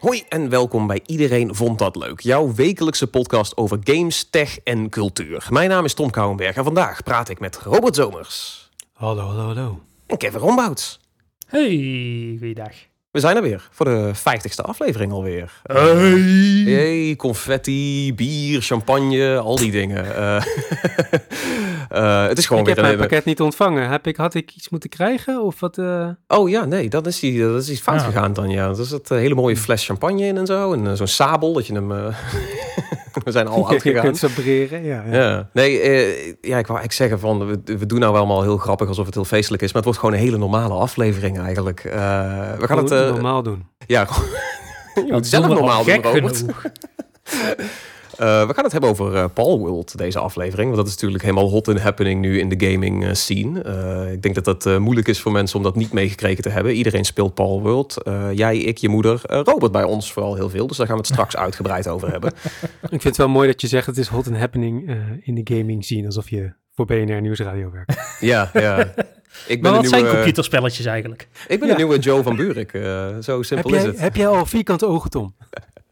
Hoi en welkom bij Iedereen Vond Dat Leuk, jouw wekelijkse podcast over games, tech en cultuur. Mijn naam is Tom Kouwenberg en vandaag praat ik met Robert Zomers Hallo, hallo, hallo. en Kevin Rombouts. Hey, goeiedag. We zijn er weer voor de 50ste aflevering alweer. Hey. Hey, confetti, bier, champagne, al die dingen. Eh, eh, het is gewoon ik heb mijn een... pakket niet ontvangen. Heb ik, had ik iets moeten krijgen? Of wat? eh? Oh ja, nee, dat is, die, dat is iets fout Ja. gegaan dan, ja. Er zit een hele mooie fles champagne in en zo. En eh, zo'n sabel, dat je hem... We zijn al je uitgegaan. kunt sabreren. Ja, ja. Ja, nee, eh, ja, ik wou eigenlijk zeggen van, we, we doen nou wel allemaal heel grappig alsof het heel feestelijk is, maar het wordt gewoon een hele normale aflevering eigenlijk. Eh, we gaan het, normaal doen. ja, je moet zelf normaal doen, Robert. Eh, we gaan het hebben over eh Paul World, deze aflevering, want dat is natuurlijk helemaal hot and happening nu in de gaming eh, scene. Eh, ik denk dat dat eh, moeilijk is voor mensen om dat niet meegekregen te hebben. Iedereen speelt Paul World. Eh, jij, ik, je moeder, Robert bij ons vooral heel veel, dus daar gaan we het straks uitgebreid over hebben. Ik vind het wel mooi dat je zegt het is hot and happening eh, in de gaming scene. Alsof je voor BNR Nieuwsradio werkt. Ja, ja. Ik ben Maar wat zijn computerspelletjes eigenlijk? ik ben Ja. een nieuwe Joe van Buurik. eh, zo heb, simpel is het. heb jij al vierkante ogen, Tom?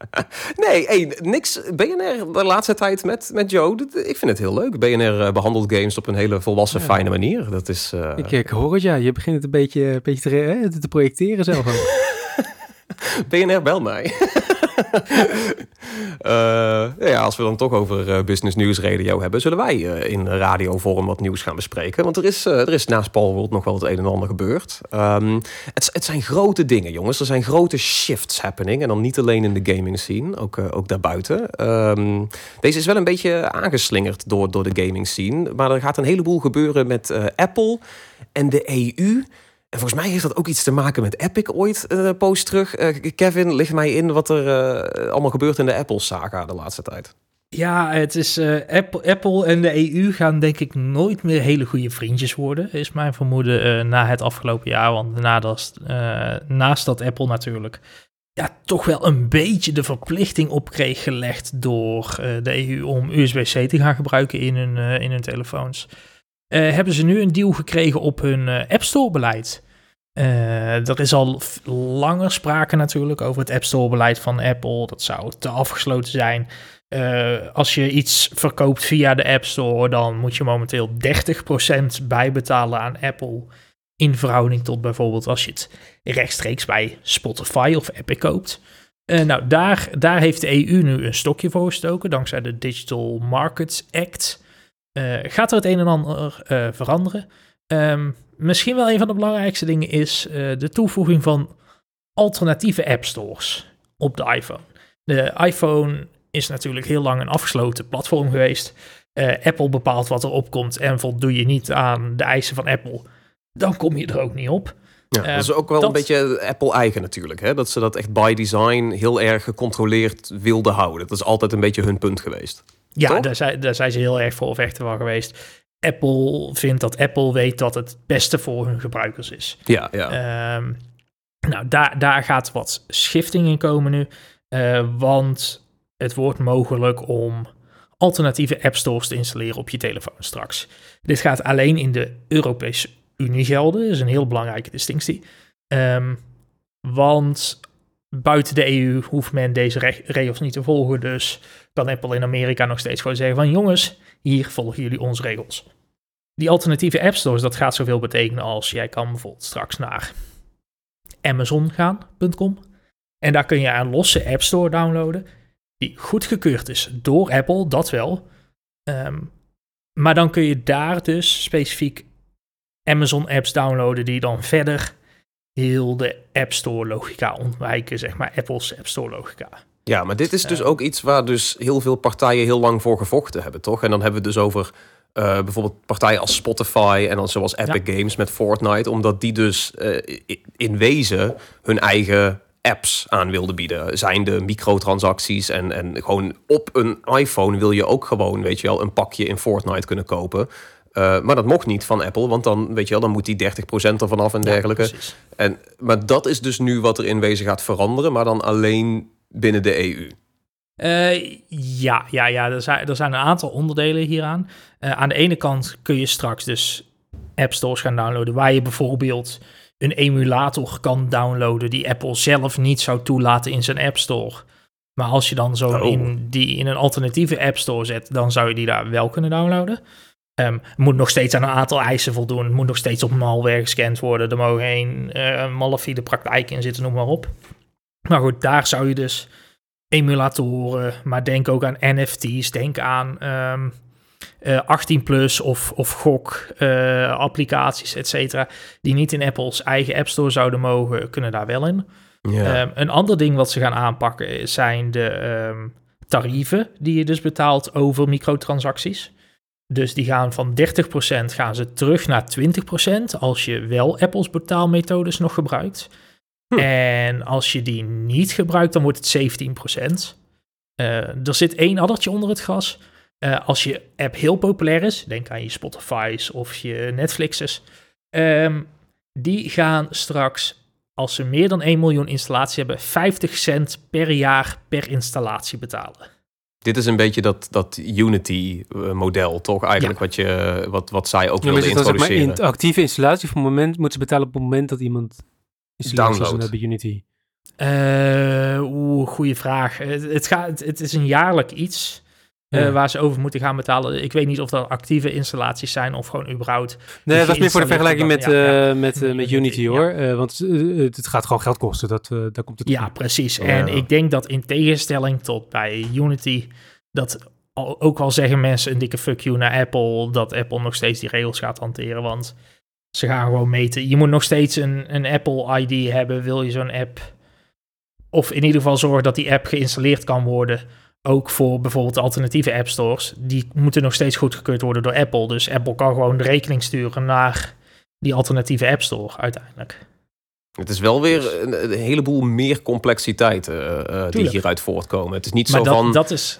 Nee, hey, niks. BNR de laatste tijd met, met Joe. Ik vind het heel leuk. BNR eh, behandelt games op een hele volwassen, Ja. fijne manier. Dat is. eh, Ik, ik hoor het, ja. Je begint het een beetje, een beetje te, hè, te projecteren zelf. BNR bel mij. Eh, ja, als we dan toch over eh, Business News Radio hebben, zullen wij eh, in radiovorm wat nieuws gaan bespreken. Want er is, er is naast Paul World nog wel het een en ander gebeurd. Ehm, het, het zijn grote dingen, jongens. Er zijn grote shifts happening. En dan niet alleen in de gaming scene, ook, ook daarbuiten. Ehm, deze is wel een beetje aangeslingerd door, door de gaming scene. Maar er gaat een heleboel gebeuren met Apple en de EU. En volgens mij heeft dat ook iets te maken met Epic ooit, eh, een post terug. Eh, Kevin, licht mij in wat er eh, allemaal gebeurt in de Apple-saga de laatste tijd. Ja, het is eh, Apple, Apple en de EU gaan denk ik nooit meer hele goede vriendjes worden, is mijn vermoeden eh, na het afgelopen jaar. Want naast, eh, dat Apple natuurlijk ja, toch wel een beetje de verplichting op kreeg gelegd door eh, de EU om USB-C te gaan gebruiken in hun, eh, in hun telefoons. Eh, hebben ze nu een deal gekregen op hun eh, App Store beleid. Eh, er is al langer sprake natuurlijk over het App Store beleid van Apple. Dat zou te afgesloten zijn. Als je iets verkoopt via de App Store, dan moet je momenteel 30% bijbetalen aan Apple. In verhouding tot bijvoorbeeld als je het rechtstreeks bij Spotify of Epic koopt. Nou, daar, daar heeft de EU nu een stokje voor gestoken, dankzij de Digital Markets Act. Eh, gaat er het een en ander eh, veranderen? Ehm, misschien wel een van de belangrijkste dingen is eh, de toevoeging van alternatieve app stores op de iPhone. De iPhone is natuurlijk heel lang een afgesloten platform geweest. Apple bepaalt wat er opkomt en voldoe je niet aan de eisen van Apple, dan kom je er ook niet op. Ja, dat is ook wel dat- een beetje Apple-eigen natuurlijk. Hè? Dat ze dat echt by design heel erg gecontroleerd wilden houden. Dat is altijd een beetje hun punt geweest. Ja, daar zijn, daar zijn ze heel erg voor vechten van geweest. Apple vindt dat Apple weet wat het beste voor hun gebruikers is. Ja, ja. Ehm, nou, daar, daar gaat wat schifting in komen nu. eh, want het wordt mogelijk om alternatieve app stores te installeren op je telefoon straks. Dit gaat alleen in de Europese Unie gelden. Dat is een heel belangrijke distinctie. Ehm, want buiten de EU hoeft men deze re- regels niet te volgen. Dus kan Apple in Amerika nog steeds gewoon zeggen van... jongens, hier volgen jullie onze regels. Die alternatieve app stores, dat gaat zoveel betekenen als... jij kan bijvoorbeeld straks naar amazongaan.com. En daar kun je een losse app store downloaden... die goedgekeurd is door Apple, dat wel. Ehm, maar dan kun je daar dus specifiek Amazon apps downloaden... die dan verder heel de App Store logica ontwijken, zeg maar Apple's App Store logica. Ja, maar dit is dus Eh. ook iets waar dus heel veel partijen heel lang voor gevochten hebben, toch? En dan hebben we het dus over eh, bijvoorbeeld partijen als Spotify en dan zoals Epic Games met Fortnite, omdat die dus i- in wezen hun eigen apps aan wilden bieden. Zijn de microtransacties en, en gewoon op een iPhone wil je ook gewoon, weet je wel, een pakje in Fortnite kunnen kopen. Eh, maar dat mocht niet van Apple, want dan, weet je wel, dan moet die 30% ervan af en dergelijke. precies. En, maar dat is dus nu wat er in wezen gaat veranderen, maar dan alleen binnen de EU. Eh, ja, ja, ja er, zijn, er zijn een aantal onderdelen hieraan. Eh, aan de ene kant kun je straks dus app stores gaan downloaden waar je bijvoorbeeld een emulator kan downloaden die Apple zelf niet zou toelaten in zijn App Store. Maar als je dan zo Oh. in, die in een alternatieve App Store zet, dan zou je die daar wel kunnen downloaden. Het moet nog steeds aan een aantal eisen voldoen. Het moet nog steeds op malware gescand worden. Er mogen geen eh malafide praktijken in zitten, noem maar op. Maar goed, daar zou je dus emulatoren, maar denk ook aan NFT's, denk aan ehm, eh, 18 plus of, of gok eh, applicaties, et cetera, die niet in Apple's eigen App Store zouden mogen, kunnen daar wel in. Ja. Ehm, een ander ding wat ze gaan aanpakken zijn de tarieven die je dus betaalt over microtransacties. Dus die gaan van 30% gaan ze terug naar 20% als je wel Apple's betaalmethodes nog gebruikt. Hm. En als je die niet gebruikt, dan wordt het 17%. Eh, er zit één addertje onder het gas. Eh, als je app heel populair is, denk aan je Spotify's of je Netflix's, ehm, die gaan straks, als ze meer dan 1 miljoen installaties hebben, 50 cent per jaar per installatie betalen. Dit is een beetje dat, dat Unity-model, toch? Eigenlijk wat, je, wat, wat zij ook Ja, wilden is het dan zeg maar in introduceren. actieve installatie op het moment moeten ze betalen op het moment dat iemand net bij Unity. Eh Oeh, goede vraag. Het, het, gaat, het, het is een jaarlijk iets eh, waar ze over moeten gaan betalen. Ik weet niet of dat actieve installaties zijn of gewoon überhaupt. Nee, dat was meer voor de vergelijking met, eh, ja, met, eh, ja. met Unity, hoor. Want het, gaat gewoon geld kosten. Dat, daar komt het Ja, precies. En ik denk dat in tegenstelling tot bij Unity, dat ook al zeggen mensen een dikke fuck you naar Apple, dat Apple nog steeds die regels gaat hanteren. Want ze gaan gewoon meten. Je moet nog steeds een, een Apple ID hebben, wil je zo'n app. Of in ieder geval zorgen dat die app geïnstalleerd kan worden. Ook voor bijvoorbeeld alternatieve app stores. Die moeten nog steeds goedgekeurd worden door Apple. Dus Apple kan gewoon de rekening sturen naar die alternatieve app store uiteindelijk. Het is wel weer een, een heleboel meer complexiteit eh, eh, die hieruit voortkomen. Het is niet Maar zo dat, van... dat is,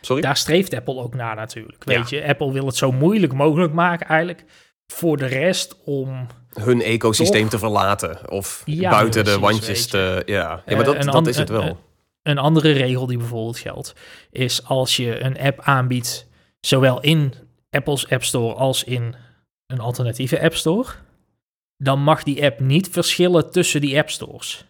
Sorry? daar streeft Apple ook naar natuurlijk. Weet Ja. je, Apple wil het zo moeilijk mogelijk maken eigenlijk voor de rest om... hun ecosysteem Toch? te verlaten. Of Ja, buiten de wandjes te... Ja, ja Eh, maar dat, een dat is het wel. Een- andere regel die bijvoorbeeld geldt, is als je een app aanbiedt, zowel in Apple's App Store als in een alternatieve App Store, dan mag die app niet verschillen tussen die app stores.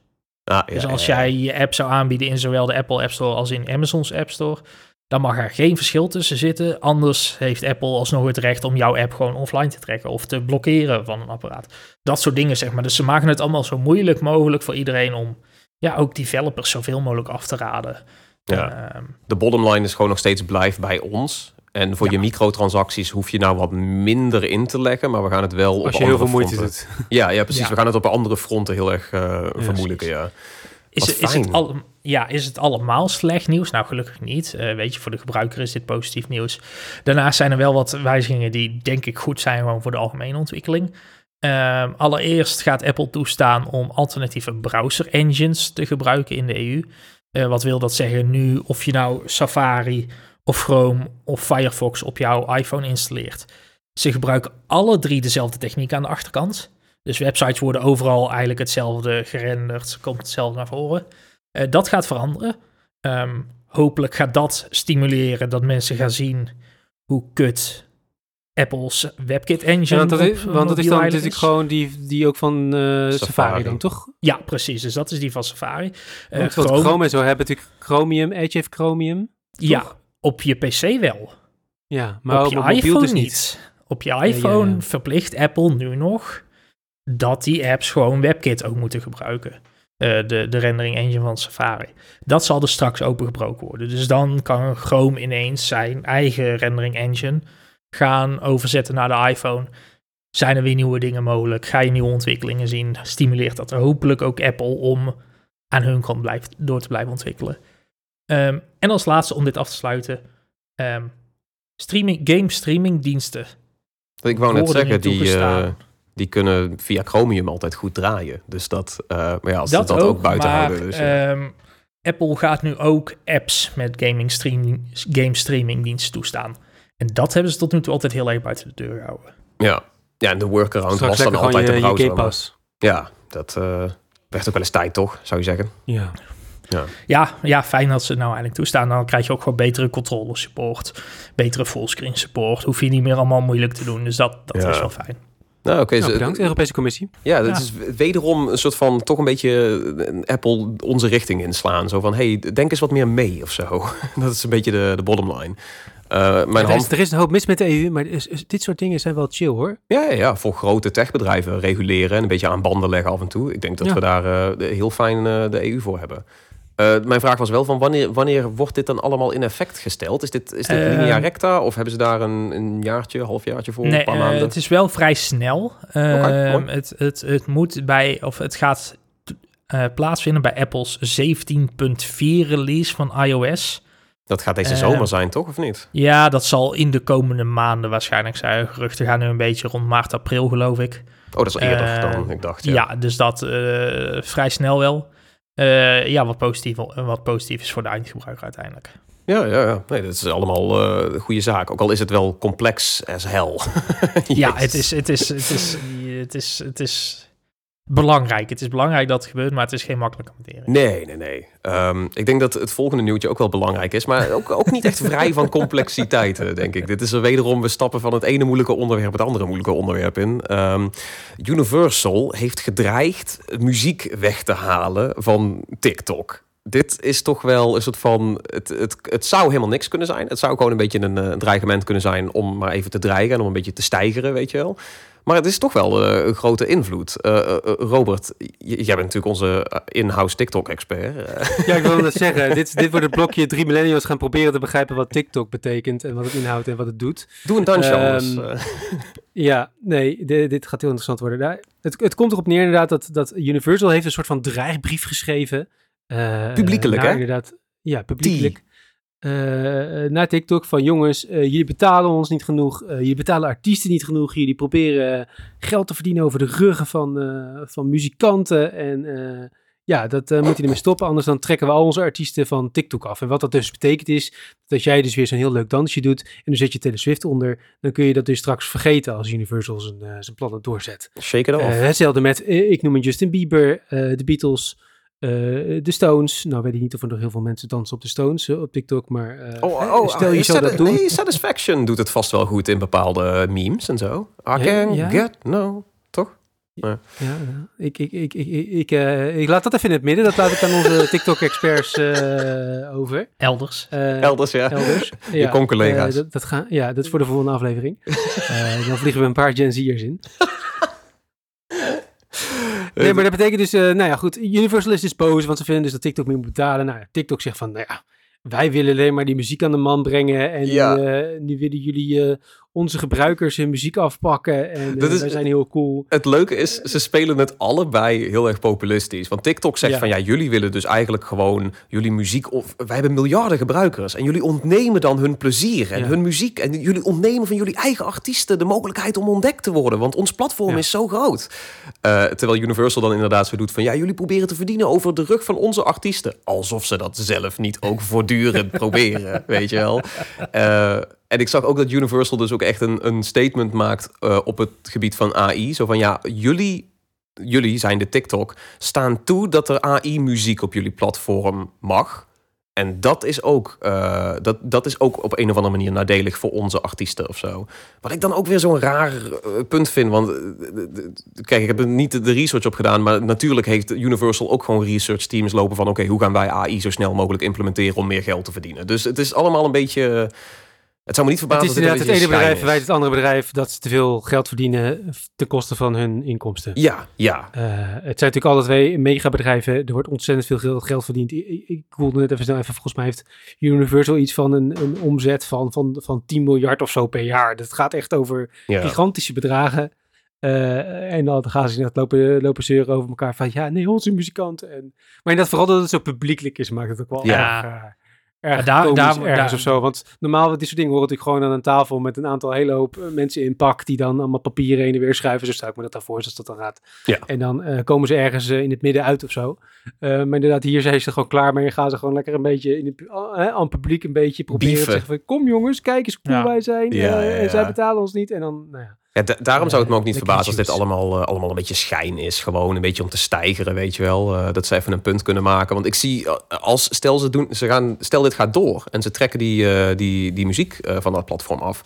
Ah, ja, dus als ja, ja. jij je app zou aanbieden in zowel de Apple App Store als in Amazon's App Store, dan mag er geen verschil tussen zitten. Anders heeft Apple alsnog het recht om jouw app gewoon offline te trekken of te blokkeren van een apparaat. Dat soort dingen, zeg maar. Dus ze maken het allemaal zo moeilijk mogelijk voor iedereen om ja, ook developers zoveel mogelijk af te raden. Ja. Ehm, De bottom line is gewoon nog steeds blijf bij ons. En voor Ja. je microtransacties hoef je nou wat minder in te leggen, maar we gaan het wel op Als je heel veel moeite doet. Ja, ja, precies. Ja. We gaan het op andere fronten heel erg eh, vermoeilijken. Ja. Is, het- is, fijn. het al, ja, is het allemaal slecht nieuws? Nou, gelukkig niet. Eh, weet je, voor de gebruiker is dit positief nieuws. Daarnaast zijn er wel wat wijzigingen die denk ik goed zijn gewoon voor de algemene ontwikkeling. Ehm, allereerst gaat Apple toestaan om alternatieve browser engines te gebruiken in de EU. Eh, wat wil dat zeggen nu of je nou Safari of Chrome of Firefox op jouw iPhone installeert? Ze gebruiken alle drie dezelfde techniek aan de achterkant. Dus websites worden overal eigenlijk hetzelfde gerenderd, komt hetzelfde naar voren. Eh, dat gaat veranderen. Ehm, hopelijk gaat dat stimuleren dat mensen gaan zien hoe kut Apple's WebKit engine Ja, want dat op is, want dat is dan natuurlijk gewoon die, die ook van eh, Safari. Safari. dan, toch? Ja, precies. Dus dat is die van Safari. Eh, Want wat Chrome- Chrome en zo hebben natuurlijk Chromium, Edge heeft Chromium. ja, op je PC wel. Ja, maar op je mobiel iPhone dus niet. Op je iPhone ja, ja. verplicht Apple nu nog dat die apps gewoon WebKit ook moeten gebruiken. Eh, de, de rendering engine van Safari. Dat zal dus straks opengebroken worden. Dus dan kan Chrome ineens zijn eigen rendering engine gaan overzetten naar de iPhone. Zijn er weer nieuwe dingen mogelijk? Ga je nieuwe ontwikkelingen zien? Stimuleert dat er hopelijk ook Apple om aan hun kant blijft, door te blijven ontwikkelen. Ehm, en als laatste om dit af te sluiten. ehm, streaming, game streaming diensten. Ik wou net zeggen, die, eh, die kunnen via Chromium altijd goed draaien. Dus dat, eh, maar ja, als dat ze dat ook, ook, buiten maar houden. Dus, ja. ehm, Apple gaat nu ook apps met gaming streaming, game streaming diensten toestaan. En dat hebben ze tot nu toe altijd heel erg buiten de deur gehouden. ja. ja, en de workaround Straks was dan altijd je, de je browser. Maar- Pass. Ja, dat eh, werd ook wel eens tijd, toch? Zou je zeggen? Ja. Ja, ja, fijn dat ze het nou eigenlijk toestaan. Dan krijg je ook gewoon betere controller support, betere fullscreen support. Hoef je niet meer allemaal moeilijk te doen. Dus dat, dat Ja. is wel fijn. Nou, oké. Nou, ze- bedankt, Europese Commissie. Ja, dat Ja. is wederom een soort van toch een beetje Apple onze richting inslaan. Zo van, hey, denk eens wat meer mee of zo. dat is een beetje de, de bottom line. Eh, mijn er, is, hand, er is een hoop mis met de EU, maar is- is- dit soort dingen zijn wel chill hoor. ja, ja, ja, voor grote techbedrijven reguleren en een beetje aan banden leggen af en toe. Ik denk dat Ja. we daar eh, heel fijn eh, de EU voor hebben. Mijn vraag was wel van wanneer, wanneer wordt dit dan allemaal in effect gesteld? Is dit, is dit linea recta of hebben ze daar een, een jaartje, halfjaartje voor, Nee, een paar het is wel vrij snel. Ehm, het, het, het moet bij, of het gaat plaatsvinden bij Apple's 17.4 release van iOS. Dat gaat deze eh, zomer zijn, toch? Of niet? Ja, dat zal in de komende maanden waarschijnlijk zijn. Geruchten gaan nu een beetje rond maart, april, geloof ik. Oh, dat is eerder Eh, dan ik dacht. Ja, Ja. dus dat eh, vrij snel wel. Ja, wat positief, wat positief is voor de eindgebruiker uiteindelijk. Ja, ja, ja. Nee, dat is allemaal eh goede zaak. Ook al is het wel complex as hell. Ja, het is, het, is, het, is, het, is, het is belangrijk. Het is belangrijk dat het gebeurt, maar het is geen makkelijke materie. Nee, nee, nee. Ehm, ik denk dat het volgende nieuwtje ook wel belangrijk is, maar ook, ook niet echt vrij van complexiteiten, denk ik. Dit is er wederom, we stappen van het ene moeilijke onderwerp het andere moeilijke onderwerp in. Ehm, Universal heeft gedreigd muziek weg te halen van TikTok. Dit is toch wel een soort van. Het, het, het zou helemaal niks kunnen zijn. Het zou gewoon een beetje een, eh, een dreigement kunnen zijn om maar even te dreigen en om een beetje te stijgeren, weet je wel. Maar het is toch wel eh, een grote invloed. Eh, eh, Robert, jij bent natuurlijk onze in-house TikTok-expert. Ja, ik wilde net zeggen, dit, dit wordt het blokje drie millennials gaan proberen te begrijpen wat TikTok betekent en wat het inhoudt en wat het doet. doe een dansje Ehm. Eh, Ja, nee, di- dit gaat heel interessant worden. Daar- Het, het komt erop neer inderdaad dat, dat Universal heeft een soort van dreigbrief geschreven. Publiekelijk, hè? Inderdaad, ja, publiekelijk. Naar TikTok van jongens, eh, jullie betalen ons niet genoeg. eh, jullie betalen artiesten niet genoeg. Jullie proberen geld te verdienen over de ruggen van, eh, van muzikanten. En eh, ja, dat eh, moet je ermee stoppen. Anders dan trekken we al onze artiesten van TikTok af. En wat dat dus betekent is, dat jij dus weer zo'n heel leuk dansje doet. En dan zet je Taylor Swift onder. Dan kun je dat dus straks vergeten als Universal zijn, eh, zijn plannen doorzet. off. Eh, hetzelfde met, eh, ik noem een Justin Bieber, eh, de Beatles, eh, de Stones. Nou weet ik niet of er nog heel veel mensen dansen op de Stones eh, op TikTok, maar eh, oh, oh, stel je zou Sati- dat doen. Nee, Satisfaction doet het vast wel goed in bepaalde memes en zo. I Ja, can ja. get no. Toch? Ja, ja. Ik, ik, ik, ik, ik, ik, eh, ik laat dat even in het midden. Dat laat ik aan onze TikTok-experts eh, over. Elders. Elders, ja. Elders. Je con-collega's. Eh, dat, dat gaan, ja, dat is voor de volgende aflevering. Eh, dan vliegen we een paar Gen Z'ers in. Nee, maar dat betekent dus, eh, nou ja, goed. Universal is dus boos, want ze vinden dus dat TikTok meer moet betalen. Nou, ja, TikTok zegt van, nou ja, wij willen alleen maar die muziek aan de man brengen. En Ja. eh, nu willen jullie eh, onze gebruikers hun muziek afpakken. En Dat eh, is- wij zijn heel cool. Het leuke is, ze spelen het allebei heel erg populistisch. Want TikTok zegt Ja. van ja, jullie willen dus eigenlijk gewoon jullie muziek. Of wij hebben miljarden gebruikers. En jullie ontnemen dan hun plezier en Ja. hun muziek. En jullie ontnemen van jullie eigen artiesten de mogelijkheid om ontdekt te worden. Want ons platform Ja. is zo groot. Eh, terwijl Universal dan inderdaad zo doet van ja, jullie proberen te verdienen over de rug van onze artiesten. Alsof ze dat zelf niet ook voortdurend proberen. Weet je wel. Eh, en ik zag ook dat Universal dus ook echt een, een statement maakt eh, op het gebied van AI. Zo van ja, jullie, jullie zijn de TikTok, staan toe dat er AI-muziek op jullie platform mag. En dat is, ook, eh, dat, dat is ook op een of andere manier nadelig voor onze artiesten of zo. Wat ik dan ook weer zo'n raar eh, punt vind. Want kijk, ik heb niet de research op gedaan. Maar natuurlijk heeft Universal ook gewoon research teams lopen van... oké, hoe gaan wij AI zo snel mogelijk implementeren om meer geld te verdienen? Dus het is allemaal een beetje... Het zou me niet Het verbazen is als dit inderdaad het ene bedrijf verwijt het andere bedrijf dat ze te veel geld verdienen ten koste van hun inkomsten. Ja, ja. Eh, het zijn natuurlijk alle twee megabedrijven. Er wordt ontzettend veel geld, geld verdiend. Ik, ik, net even snel even. Volgens mij heeft Universal iets van een, een omzet van, van, van 10 miljard of zo per jaar. Dat gaat echt over ja. gigantische bedragen. Eh, en dan gaan ze inderdaad lopen, lopen zeuren over elkaar van ja, nee, onze muzikanten. En, maar inderdaad, vooral dat het zo publiekelijk is, maakt het ook wel Ja. erg, eh, erg daar- komisch daar- ergens daar- of zo. Want normaal, dit soort dingen horen natuurlijk gewoon aan een tafel met een aantal hele hoop eh, mensen in pak die dan allemaal papieren heen en weer schuiven. Zo stel ik me dat daarvoor, zoals dat dan gaat. Ja. En dan eh, komen ze ergens eh, in het midden uit of zo. Maar inderdaad, hier zijn ze gewoon klaar mee en gaan ze gewoon lekker een beetje in het, aan het publiek een beetje proberen te zeggen van, kom jongens, kijk eens hoe cool Ja. wij zijn. Ja, En zij betalen ons niet. En dan, nou ja. Ja, da- daarom zou het me ook niet verbazen als dit allemaal, eh, allemaal een beetje schijn is. Gewoon een beetje om te stijgeren, weet je wel. Eh, dat ze even een punt kunnen maken. Want ik zie, eh, als stel, ze doen, ze gaan, stel dit gaat door en ze trekken die, die, die muziek van dat platform af.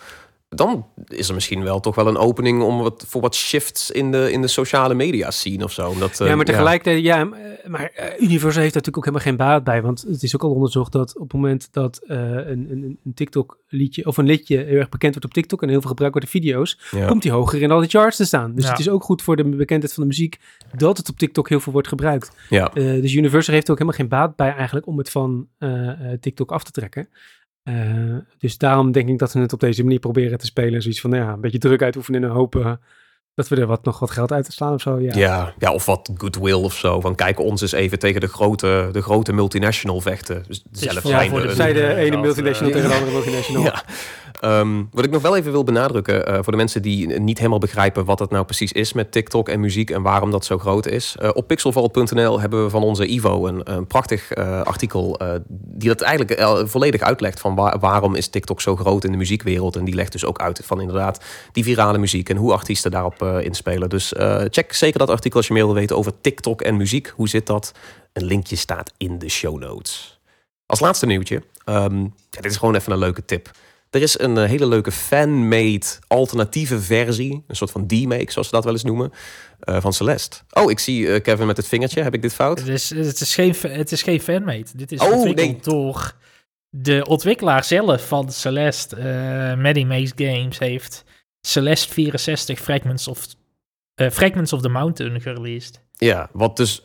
Dan is er misschien wel toch wel een opening om wat, voor wat shifts in de, in de sociale media scene of zo. Omdat, uh, ja, maar tegelijkertijd, ja, ja maar uh, Universal heeft natuurlijk ook helemaal geen baat bij. Want het is ook al onderzocht dat op het moment dat uh, een, een, een TikTok-liedje of een liedje heel erg bekend wordt op TikTok en heel veel gebruikt wordt in video's, ja. komt die hoger in al die charts te staan. Dus ja. het is ook goed voor de bekendheid van de muziek dat het op TikTok heel veel wordt gebruikt. Ja. dus Universal heeft ook helemaal geen baat bij eigenlijk om het van TikTok af te trekken. Uh, dus daarom denk ik dat ze het op deze manier proberen te spelen. Zoiets van, nou ja, een beetje druk uitoefenen en hopen dat we er wat, nog wat geld uit te slaan of zo. Ja. Ja, ja, of wat goodwill of zo. Van kijk ons eens even tegen de grote, de grote multinational vechten. Dus zelf ja, voor de, zij de ene multinational uh, tegen de andere multinational. Ja. Um, wat ik nog wel even wil benadrukken uh, voor de mensen die niet helemaal begrijpen wat het nou precies is met TikTok en muziek en waarom dat zo groot is. Uh, op pixelvault.nl hebben we van onze Ivo een, een prachtig uh, artikel die dat eigenlijk volledig uitlegt van waar, waarom is TikTok zo groot in de muziekwereld. En die legt dus ook uit van inderdaad die virale muziek en hoe artiesten daarop inspelen. Dus check zeker dat artikel als je meer wil weten over TikTok en muziek. Hoe zit dat? Een linkje staat in de show notes. Als laatste nieuwtje. Ja, dit is gewoon even een leuke tip. Er is een uh, hele leuke fan-made alternatieve versie. Een soort van D-make, zoals ze dat wel eens noemen. Uh, van Celeste. Oh, ik zie uh, Kevin met het vingertje. Heb ik dit fout? Het is, het is geen, het is geen fan-made. Dit is oh, nee. door de ontwikkelaar zelf van Celeste. Uh, Maddie Maze Games heeft Celeste 64 Fragments of, Fragments of the Mountain gereleased. Ja, wat dus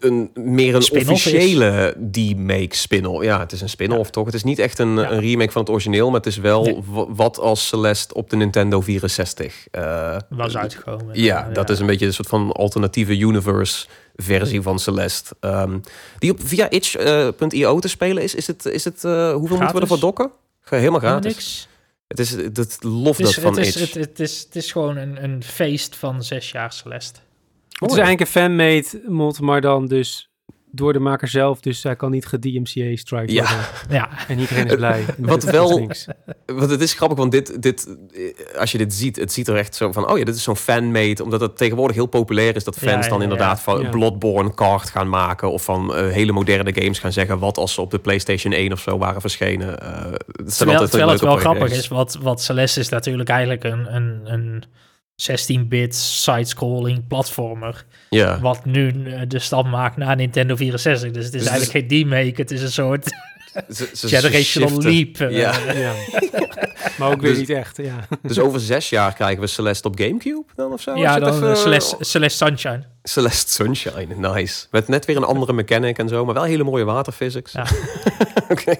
een, meer een officiële D-make spin-off. Ja, het is een spin-off ja. toch? Het is niet echt een, ja. een, remake van het origineel, maar het is wel nee. wat als Celeste op de Nintendo 64 uh, was uitgekomen. Ja, dat is een beetje een soort van alternatieve universe versie van Celeste. Um, die op via itch.io uh, te spelen is. Is het, is het uh, hoeveel gratis? moeten we ervoor dokken? Helemaal gratis. Niks. Het is het lof dat van het is, Itch. Het, het, is, het is gewoon een, een feest van zes jaar Celeste. Het is eigenlijk een fan-made mod, maar dan dus door de maker zelf. Dus hij kan niet ge-DMCA strike ja. ja. En iedereen is blij. wat wel... Want het is grappig, want dit, dit, als je dit ziet, het ziet er echt zo van... Oh ja, dit is zo'n fan-made. Omdat het tegenwoordig heel populair is dat fans ja, ja, dan inderdaad van ja. Bloodborne card gaan maken. Of van uh, hele moderne games gaan zeggen. Wat als ze op de PlayStation 1 of zo waren verschenen. Uh, het terwijl, terwijl het wel grappig is. Wat, wat Celeste is natuurlijk eigenlijk een... een, een 16-bit side-scrolling platformer. Ja. Wat nu de stap maakt naar Nintendo 64. Dus het is dus eigenlijk geen D-make, het is een soort ze, ze generational leap. Ja. ja. maar ook weer dus, niet echt, ja. Dus over zes jaar krijgen we Celeste op Gamecube dan of zo? Ja, dan even, Celeste, Celeste Sunshine. Celeste Sunshine, nice. Met net weer een andere mechanic en zo, maar wel hele mooie waterphysics. Ja. Oké.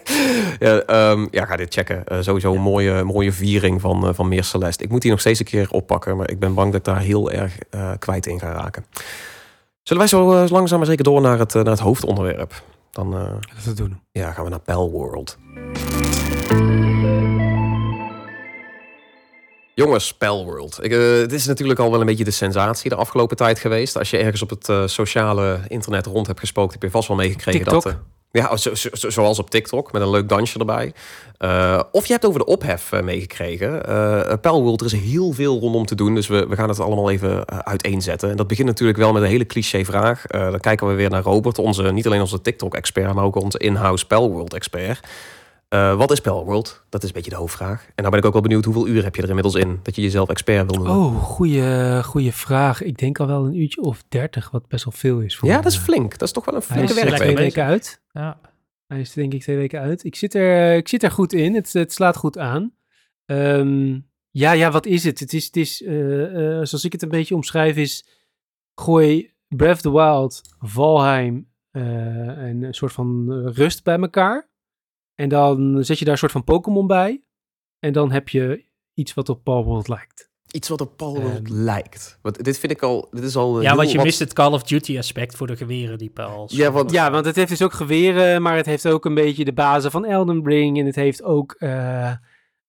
Ja, um, ja, ga dit checken. Uh, sowieso een mooie, mooie viering van, uh, van meer Celeste. Ik moet die nog steeds een keer oppakken, maar ik ben bang dat ik daar heel erg uh, kwijt in ga raken. Zullen wij zo langzaam maar zeker door naar het, naar het hoofdonderwerp? Dan dat doen. Ja, gaan we naar Pell World. Jongens, Spellworld. Ik, uh, het is natuurlijk al wel een beetje de sensatie de afgelopen tijd geweest. Als je ergens op het uh, sociale internet rond hebt gespookt, heb je vast wel meegekregen dat... Uh, ja, zo, zo, zoals op TikTok, met een leuk dansje erbij. Uh, of je hebt over de ophef uh, meegekregen. Uh, er is heel veel rondom te doen, dus we, we gaan het allemaal even uiteenzetten. En dat begint natuurlijk wel met een hele cliché vraag. dan kijken we weer naar Robert, onze, niet alleen onze TikTok-expert, maar ook onze in-house Palworld-expert. Uh, wat is Palworld? Dat is een beetje de hoofdvraag. En nou ben ik ook wel benieuwd, hoeveel uur heb je er inmiddels in dat je jezelf expert wil noemen? Oh, goede, goede vraag. Ik denk al wel een uurtje of dertig, wat best wel veel is. Voor ja, dat is flink. Dat is toch wel een flinke Hij is werk. twee weken uit. Ja. Hij is denk ik twee weken uit. Ik zit er, ik zit er goed in. Het, het slaat goed aan. Um, ja, ja, wat is het? Het is, het is uh, uh, zoals ik het een beetje omschrijf, is gooi Breath of the Wild, Valheim uh, en een soort van rust bij elkaar. En dan zet je daar een soort van Pokémon bij. En dan heb je iets wat op Palworld lijkt. Iets wat op Palworld um, lijkt. Want dit vind ik al. Dit is al ja, want je wat... mist het Call of Duty aspect voor de geweren die Pals. Ja, want, ja, want het heeft dus ook geweren, maar het heeft ook een beetje de basis van Elden Ring. En het heeft ook. Uh,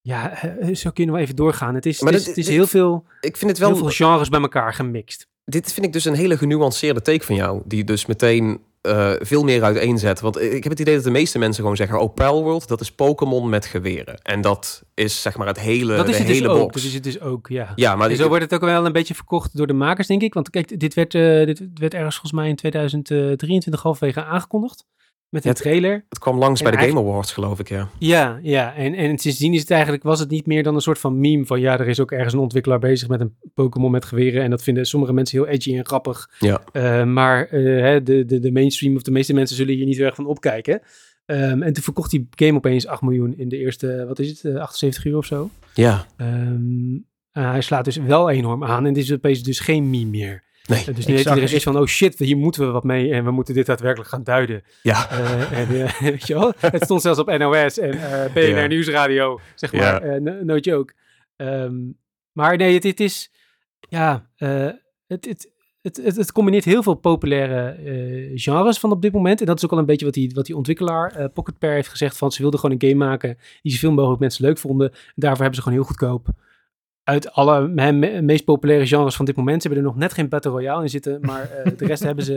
ja, zo kunnen we even doorgaan. Het is, maar het is, dit, het is heel veel. Ik vind het wel. Heel veel genres bij elkaar gemixt. Dit vind ik dus een hele genuanceerde take van jou. Die dus meteen uh, veel meer uiteenzet. Want ik heb het idee dat de meeste mensen gewoon zeggen... oh, Palworld, dat is Pokémon met geweren. En dat is zeg maar het hele, dat is de het hele dus box. Ook, is het dus ook, ja. ja maar en zo wordt het ook wel een beetje verkocht door de makers, denk ik. Want kijk, dit werd, uh, dit werd ergens volgens mij in 2023 halverwege aangekondigd. Met Ja, een trailer. Het kwam langs En bij de Game Awards, geloof ik, ja. Ja, ja. En, en sindsdien is het eigenlijk, was het niet meer dan een soort van meme van ja, er is ook ergens een ontwikkelaar bezig met een Pokémon met geweren. En dat vinden sommige mensen heel edgy en grappig. Ja. Eh, maar eh, de, de, de mainstream of de meeste mensen zullen hier niet heel erg van opkijken. Ehm, en toen verkocht die game opeens 8 miljoen in de eerste, wat is het, eh, 78 uur of zo. Ja, Ehm, eh, hij slaat dus wel enorm aan en dit is opeens dus geen meme meer. Nee. Dus nu Ik heeft zag- iedereen zoiets van, oh shit, hier moeten we wat mee en we moeten dit daadwerkelijk gaan duiden. Ja, Eh, en, eh, weet je wel? Het stond zelfs op NOS en eh BNR Ja. Nieuwsradio, zeg maar. Ja. No, no joke. Ehm, maar nee, het, het is... Ja, eh, het, het, het, het, het combineert heel veel populaire eh, genres van op dit moment. En dat is ook al een beetje wat die, wat die ontwikkelaar eh, Pocket Pair heeft gezegd. Van ze wilden gewoon een game maken die zoveel mogelijk mensen leuk vonden. En daarvoor hebben ze gewoon heel goedkoop uit alle me- me- meest populaire genres van dit moment. Ze hebben er nog net geen Battle Royale in zitten. Maar eh, de rest hebben ze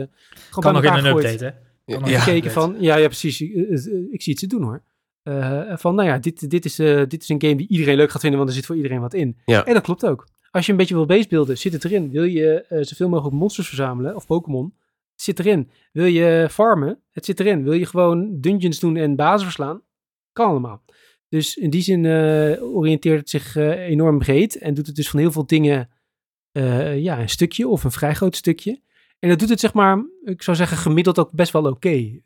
gewoon Kan nog bij in elkaar een gegooid update, hè? Kan nog Ja. in een gekeken van, ja, ja precies, ik, eh, eh, ik zie het ze doen hoor. Eh, van, nou ja, dit, dit, is, eh, dit is een game die iedereen leuk gaat vinden, want er zit voor iedereen wat in. Ja. En dat klopt ook. Als je een beetje wil basebeelden, zit het erin. Wil je eh, zoveel mogelijk monsters verzamelen, of Pokémon, het zit erin. Wil je farmen, het zit erin. Wil je gewoon dungeons doen en bazen verslaan, kan allemaal. Dus in die zin eh, oriënteert het zich eh, enorm breed en doet het dus van heel veel dingen eh, ja, een stukje of een vrij groot stukje. En dat doet het zeg maar, ik zou zeggen gemiddeld ook best wel oké.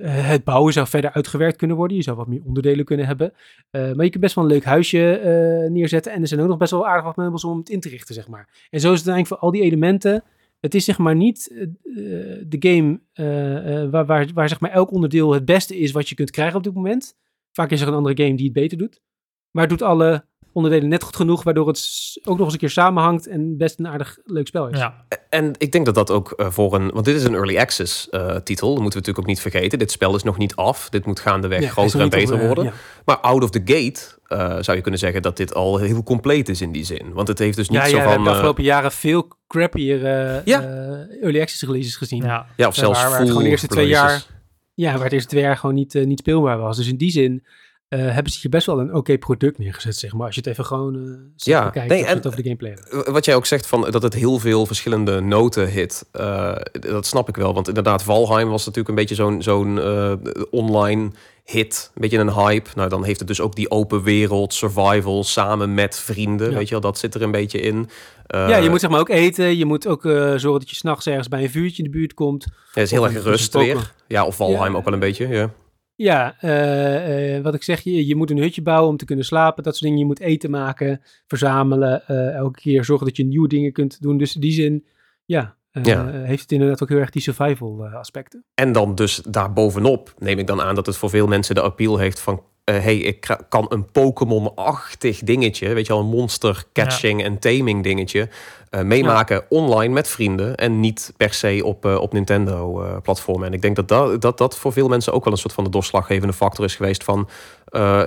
Het bouwen zou verder uitgewerkt kunnen worden. Je zou wat meer onderdelen kunnen hebben. Maar je kunt best wel een leuk huisje neerzetten. En er zijn ook nog best wel aardig wat meubels om het in te richten, zeg maar. En zo is het eigenlijk voor al die elementen. Het is zeg maar niet de game waar, waar, waar zeg maar elk onderdeel het beste is wat je kunt krijgen op dit moment. Vaak is er een andere game die het beter doet. Maar het doet alle onderdelen net goed genoeg, waardoor het ook nog eens een keer samenhangt en best een aardig leuk spel is. Ja, En ik denk dat dat ook eh, voor een... Want dit is een early access eh, titel. Dat moeten we natuurlijk ook niet vergeten. Dit spel is nog niet af. Dit moet gaandeweg Ja, groter en beter op, eh, worden. ja. Maar out of the gate eh, zou je kunnen zeggen dat dit al heel compleet is in die zin. Want het heeft dus niet Ja, zo ja, we van... hebben de afgelopen jaren veel crappier Ja. early access releases gezien. Ja. ja. ja, of zelfs waar- waar het full gewoon de eerste twee releases. waar het eerste twee jaar gewoon niet, eh, niet speelbaar was. Dus in die zin hebben ze hier best wel een oké product neergezet, zeg maar. Als je het even gewoon eh Ja, kijkt nee, of en- het over de gameplay. Eh, Wat jij ook zegt van dat het heel veel verschillende noten hit, eh, dat snap ik wel. Want inderdaad, Valheim was natuurlijk een beetje zo'n zo'n eh, online hit, een beetje een hype. Nou, dan heeft het dus ook die open wereld, survival, samen met vrienden, Ja. weet je wel, dat zit er een beetje in. Eh, ja, je moet zeg maar ook eten. Je moet ook eh, zorgen dat je s'nachts ergens bij een vuurtje in de buurt komt. ja, het is heel erg rust weer. Ja, of Valheim Ja. ook wel een beetje, ja. Ja, eh, eh, wat ik zeg, je, je moet een hutje bouwen om te kunnen slapen. Dat soort dingen. Je moet eten maken, verzamelen. eh, elke keer zorgen dat je nieuwe dingen kunt doen. Dus in die zin, ja, Ja. heeft het inderdaad ook heel erg die survival aspecten. En dan dus daarbovenop neem ik dan aan dat het voor veel mensen de appeal heeft van... eh, hey, ik kan een Pokémon-achtig dingetje, weet je wel, een monster catching en taming dingetje, eh, meemaken online met vrienden en niet per se op, eh, op Nintendo-platformen. en ik denk dat dat, dat dat voor veel mensen ook wel een soort van de doorslaggevende factor is geweest van,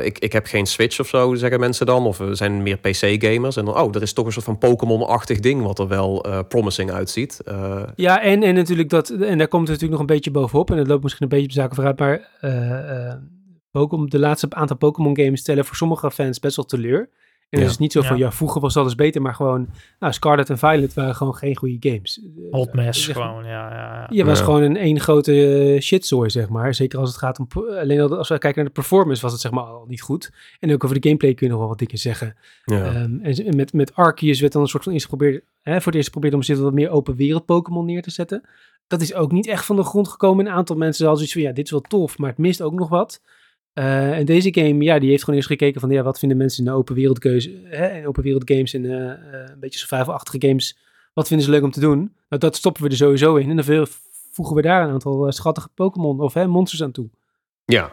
ik, ik heb geen Switch of zo, zeggen mensen dan, of we zijn meer PC-gamers. En dan, oh, er is toch een soort van Pokémon-achtig ding wat er wel promising uitziet. Ja, en, en natuurlijk dat, en daar komt het natuurlijk nog een beetje bovenop. En dat loopt misschien een beetje op zaken vooruit. Maar eh, eh, Pokémon, de laatste aantal Pokémon games stellen voor sommige fans best wel teleur. En Ja. het is niet zo van, Ja. ja, vroeger was alles beter, maar gewoon, nou, Scarlet en Violet waren gewoon geen goede games. Hot mess Zeg- gewoon, ja. ja, ja. Je was Ja. gewoon een één grote eh, shitzooi, zeg maar. Zeker als het gaat om... Alleen al als we kijken naar de performance was het zeg maar al niet goed. En ook over de gameplay kun je nog wel wat dingen zeggen. ja. Ehm, en met, met Arceus werd dan een soort van eerst geprobeerd... Hè, voor het eerst geprobeerd om zitten wat meer open wereld Pokémon neer te zetten. Dat is ook niet echt van de grond gekomen. Een aantal mensen hadden zoiets van... Ja, dit is wel tof, maar het mist ook nog wat. Eh, en deze game, ja, die heeft gewoon eerst gekeken van... Ja, wat vinden mensen in de open wereldkeuze... Hè, in open wereld games en eh, eh, een beetje survival-achtige games... Wat vinden ze leuk om te doen? Nou, dat stoppen we er sowieso in. En dan veel- voegen we daar een aantal schattige Pokémon of hè, monsters aan toe. Ja.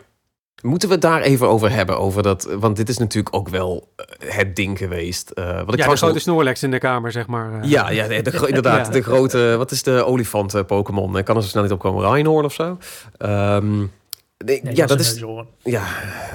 Moeten we het daar even over hebben? Over dat, want dit is natuurlijk ook wel het ding geweest. eh, wat ik Ja, de grote Snorlax in de kamer, zeg maar. eh. Ja, ja de, inderdaad. Ja. De grote, wat is de olifant eh, Pokémon? Ik kan er zo snel niet op komen. Rhyhorn of zo? Ehm, nee, Nee, ja, dat is, ja,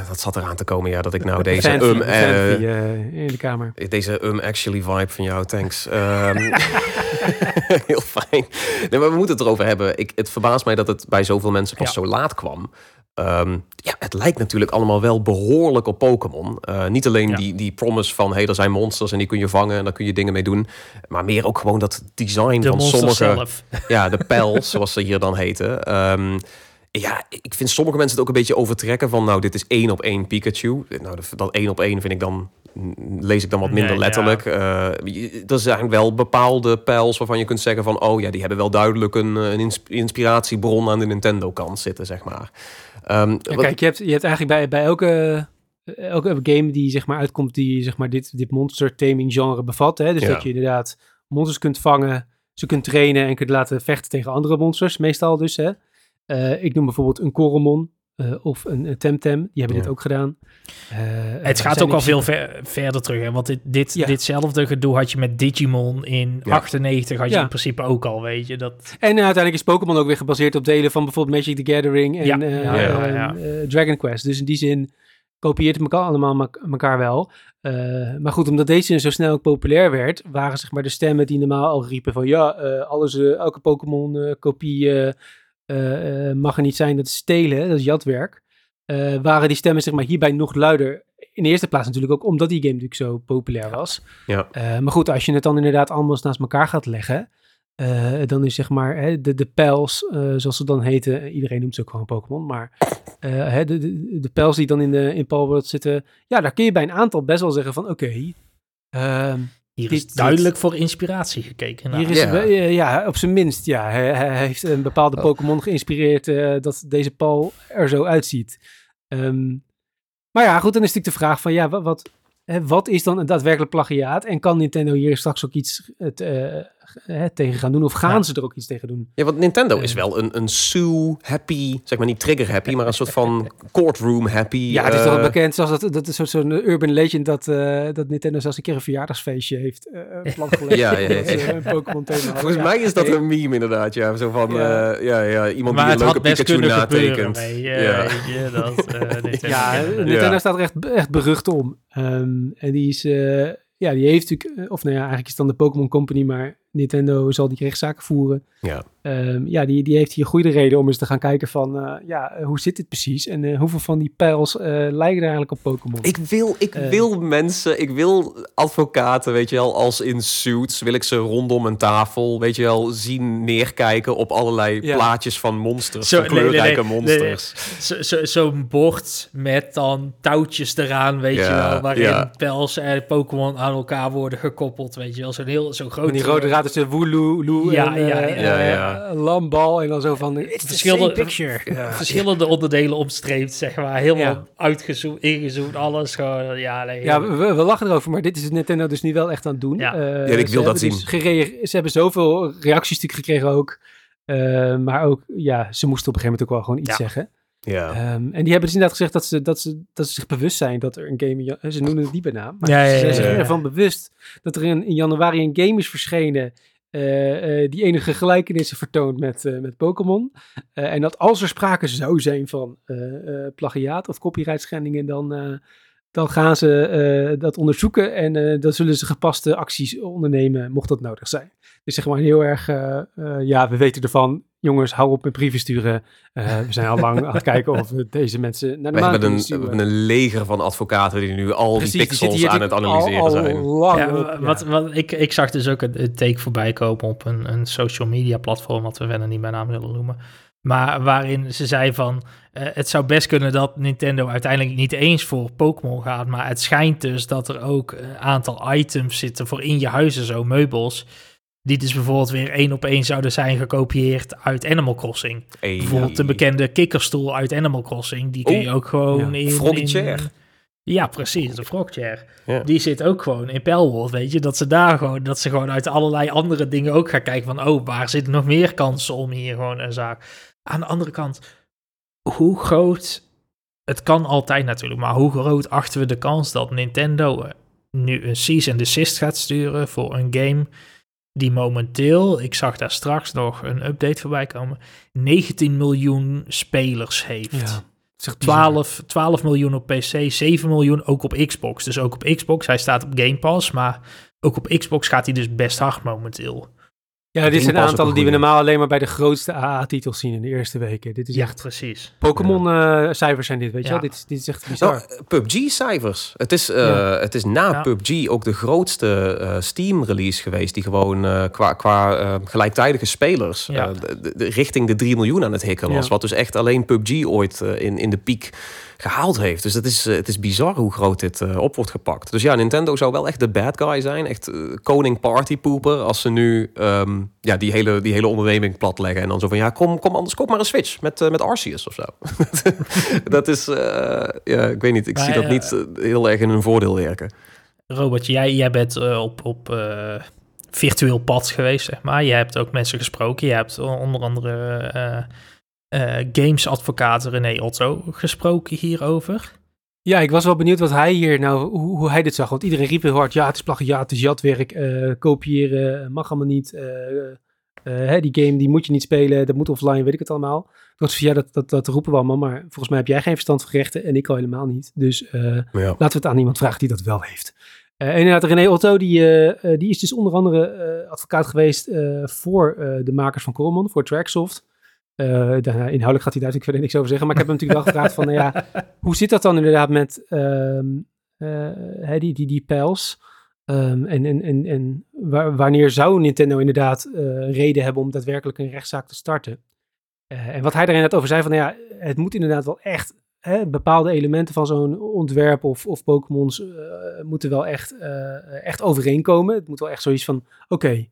dat zat eraan te komen. Ja, dat ik nou deze Fancy, um, eh, fancy, eh, in de kamer. deze um actually vibe van jou, thanks. Ehm, heel fijn. Nee, maar we moeten het erover hebben. Ik, het verbaast mij dat het bij zoveel mensen pas Ja. zo laat kwam. Ehm, ja, het lijkt natuurlijk allemaal wel behoorlijk op Pokémon. Eh, niet alleen Ja. die, die promise van, hey, er zijn monsters en die kun je vangen en daar kun je dingen mee doen. Maar meer ook gewoon dat design De van sommige... zelf. Ja, de pels, zoals ze hier dan heten. Ehm, Ja, ik vind sommige mensen het ook een beetje overtrekken van, nou, dit is één op één Pikachu. Nou, dat- dat één op één vind ik dan, lees ik dan wat minder Nee, letterlijk. Eh, je- er zijn wel bepaalde pijls waarvan je kunt zeggen van, oh ja, die hebben wel duidelijk een, eh, een ins- inspiratiebron aan de Nintendo-kant zitten, zeg maar. Ehm, Ja, wat- kijk, je hebt, je hebt eigenlijk bij, bij elke, elke game die zeg maar uitkomt, die zeg maar dit, dit monster taming genre bevat. Hè? Dus Ja. dat je inderdaad monsters kunt vangen, ze kunt trainen en kunt laten vechten tegen andere monsters, meestal dus. Hè? Eh, ik noem bijvoorbeeld een Koromon eh, of een, een Temtem, die hebben Ja. dit ook gedaan. Eh, Het gaat ook al veel ver- verder terug. Hè? Want dit, dit, Ja. ditzelfde gedoe had je met Digimon in Ja. 98. Had je in principe ook al, weet je. Dat, En uiteindelijk is Pokémon ook weer gebaseerd op delen van bijvoorbeeld Magic the Gathering en Dragon Quest. Dus in die zin kopieert het elkaar allemaal elkaar wel. Maar goed, omdat deze zo snel ook populair werd, waren zeg maar de stemmen die normaal al riepen van ja, alles, elke Pokémon-kopie mag er niet zijn, dat is stelen, dat is jatwerk. Eh, waren die stemmen zeg maar hierbij nog luider. In de eerste plaats natuurlijk ook omdat die game natuurlijk zo populair was. Ja. Eh, maar goed, als je het dan inderdaad allemaal eens naast elkaar gaat leggen, eh, dan is zeg maar hè, de, de pijls, eh, zoals ze dan heten, eh, iedereen noemt ze ook gewoon Pokémon, maar eh, hè, de, de, de pijls die dan in, de, in Palworld zitten, ja, daar kun je bij een aantal best wel zeggen van, oké, ehm, hier Dit- is duidelijk voor inspiratie gekeken. Nou, hier is, Ja. op zijn minst, ja, hij, hij heeft een bepaalde Oh. Pokémon geïnspireerd eh, dat deze pal er zo uitziet. Ehm, maar ja, goed, dan is natuurlijk de vraag van, ja, wat, wat, hè, wat is dan een daadwerkelijk plagiaat? En kan Nintendo hier straks ook iets het, eh, hè, tegen gaan doen? Of gaan Ja. ze er ook iets tegen doen? Ja, want Nintendo Eh. is wel een, een Sue-happy, zeg maar niet trigger-happy, maar een soort van courtroom-happy. Ja, het is toch eh, wel bekend, zoals dat, dat is zo'n- urban legend dat, eh, dat Nintendo zelfs een keer een verjaardagsfeestje heeft uh, platgelegd. Ja, ja, ja. Pokémon. Volgens Ja. mij is dat een meme inderdaad, ja. Zo van, Ja. ja, ja, ja iemand maar die een leuke Pikachu natekent. Ja. eh, Ja. Nintendo Ja. staat er echt, echt berucht om. Ehm, en die is, eh, ja, die heeft natuurlijk, eh, of nou ja, eigenlijk is het dan de Pokémon Company, maar Nintendo zal die rechtszaken voeren. Ja. Ehm, ja, die, die heeft hier goede reden om eens te gaan kijken van, eh, ja, eh, hoe zit dit precies? En eh, hoeveel van die pijls eh, lijken er eigenlijk op Pokémon? Ik wil, ik wil mensen, ik wil advocaten, weet je wel, als in suits, wil ik ze rondom een tafel, weet je wel, zien neerkijken op allerlei Ja. plaatjes van monsters, Zo, van nee, nee, kleurrijke nee, nee, monsters. Zo- zo- Zo'n bord met dan touwtjes eraan, weet Ja, je wel, waarin ja. pels en Pokémon aan elkaar worden gekoppeld, weet je wel. Zo'n heel, zo'n groot... Van die rode tussen Wooloo, Loo Ja, en ja, eh, ja, eh, ja. lambal en dan zo van, it's the Verschillende- same picture. Ja. verschillende onderdelen omstreept, zeg maar. Helemaal Ja. uitgezoomd, ingezoomd, alles gewoon, ja, nee. Ja, we, we lachen erover, maar dit is Nintendo dus nu wel echt aan het doen. Ja. Eh, Ja, ik ze wil dat hebben dus zien. ze hebben zoveel reacties natuurlijk gekregen ook. Eh, maar ook, ja, ze moesten op een gegeven moment ook wel gewoon iets Ja. zeggen. Ja. Ehm, en die hebben dus inderdaad gezegd dat ze, dat, ze, dat ze zich bewust zijn dat er een game... Ze noemen het niet bij naam, maar Ja, ja, ze zijn zich ja, ja. ervan bewust dat er in, in januari een game is verschenen... eh, eh, die enige gelijkenissen vertoont met, eh, met Pokémon. Eh, en dat als er sprake zou zijn van eh, eh, plagiaat of copyright schendingen, dan, eh, dan gaan ze eh, dat onderzoeken en eh, dan zullen ze gepaste acties ondernemen, mocht dat nodig zijn. Dus zeg maar heel erg, eh, ja, we weten ervan, jongens, hou op met brieven sturen. Eh, we zijn al lang aan het kijken of we deze mensen naar de We maan hebben kunnen een, we sturen. hebben een leger van advocaten die nu al Precies, die pixels aan het analyseren al, zijn. lang Ja, op, wa- ja. wat, wat, ik, ik zag dus ook een, een take voorbij komen op een, een social media platform, wat we verder niet bij naam willen noemen. Maar waarin ze zei van, eh, het zou best kunnen dat Nintendo uiteindelijk niet eens voor Pokémon gaat. Maar het schijnt dus dat er ook een aantal items zitten voor in je huizen, zo meubels. Die dus bijvoorbeeld weer één op één zouden zijn gekopieerd uit Animal Crossing. Hey. Bijvoorbeeld de bekende kikkerstoel uit Animal Crossing. Die kun je Oh, ook gewoon ja. in... Froggy chair. Ja, precies, de frog chair. Ja. Die zit ook gewoon in Pelwold, weet je. Dat ze daar gewoon, dat ze gewoon uit allerlei andere dingen ook gaan kijken van... Oh, waar zitten nog meer kansen om hier gewoon een zaak... Aan de andere kant, hoe groot... Het kan altijd natuurlijk, maar hoe groot achten we de kans dat Nintendo eh, nu een cease and desist gaat sturen voor een game die momenteel, ik zag daar straks nog een update voorbij komen, 19 miljoen spelers heeft. Ja, bizar. 12, 12 miljoen op PC, 7 miljoen ook op Xbox. Dus ook op Xbox, hij staat op Game Pass, maar ook op Xbox gaat hij dus best hard momenteel. Ja, dit zijn aantallen die we normaal alleen maar bij de grootste AA-titels zien in de eerste weken. Dit is Ja, echt... precies. Pokémon-cijfers zijn dit, weet je Ja. wel? Dit, is- dit is echt bizar. Nou, eh, PUBG-cijfers. Het, is, eh, Ja. het is na Ja. PUBG ook de grootste eh, Steam-release geweest... die gewoon eh, qua, qua eh, gelijktijdige spelers Ja. eh, de, richting de 3 miljoen aan het hikken was. Ja. Wat dus echt alleen PUBG ooit eh, in, in de piek gehaald heeft. Dus het is, eh, het is bizar hoe groot dit eh, op wordt gepakt. Dus ja, Nintendo zou wel echt de bad guy zijn. Echt eh, koning partypoeper. Als ze nu ehm, ja, die, hele, die hele onderneming platleggen. En dan zo van, ja, kom, kom anders, koop maar een Switch met, met Arceus of zo. dat is, ja, ik weet niet. Ik Maar, zie dat niet heel erg in hun voordeel werken. Robert, jij, jij bent op, op virtueel pad geweest, zeg maar. Je hebt ook mensen gesproken. Je hebt onder andere gamesadvocaat René Otto gesproken hierover. Ja, ik was wel benieuwd wat hij hier nou, hoe, hoe hij dit zag. Want iedereen riep heel hard, ja, het is plagiaat, het is jatwerk, eh, kopiëren, mag allemaal niet. eh, eh, hè, die game, die moet je niet spelen, dat moet offline, weet ik het allemaal. Van, ja, dat, dat, dat roepen we allemaal, maar volgens mij heb jij geen verstand van rechten en ik al helemaal niet. Dus eh, Ja. laten we het aan iemand vragen die dat wel heeft. Eh, en inderdaad, René Otto, die, eh, eh, die is dus onder andere eh, advocaat geweest eh, voor eh, de makers van Coromon, voor Tracksoft. Eh, daar, inhoudelijk gaat hij daar natuurlijk verder niks over zeggen, maar ik heb hem natuurlijk wel gevraagd van, nou ja, hoe zit dat dan inderdaad met ehm, eh, die, die, die pijls? Ehm, en en, en, en wa- wanneer zou Nintendo inderdaad eh, een reden hebben om daadwerkelijk een rechtszaak te starten? Eh, en wat hij er inderdaad over zei van, nou ja, het moet inderdaad wel echt, hè, bepaalde elementen van zo'n ontwerp of, of Pokémons eh, moeten wel echt, eh, echt overeenkomen. Het moet wel echt zoiets van, oké,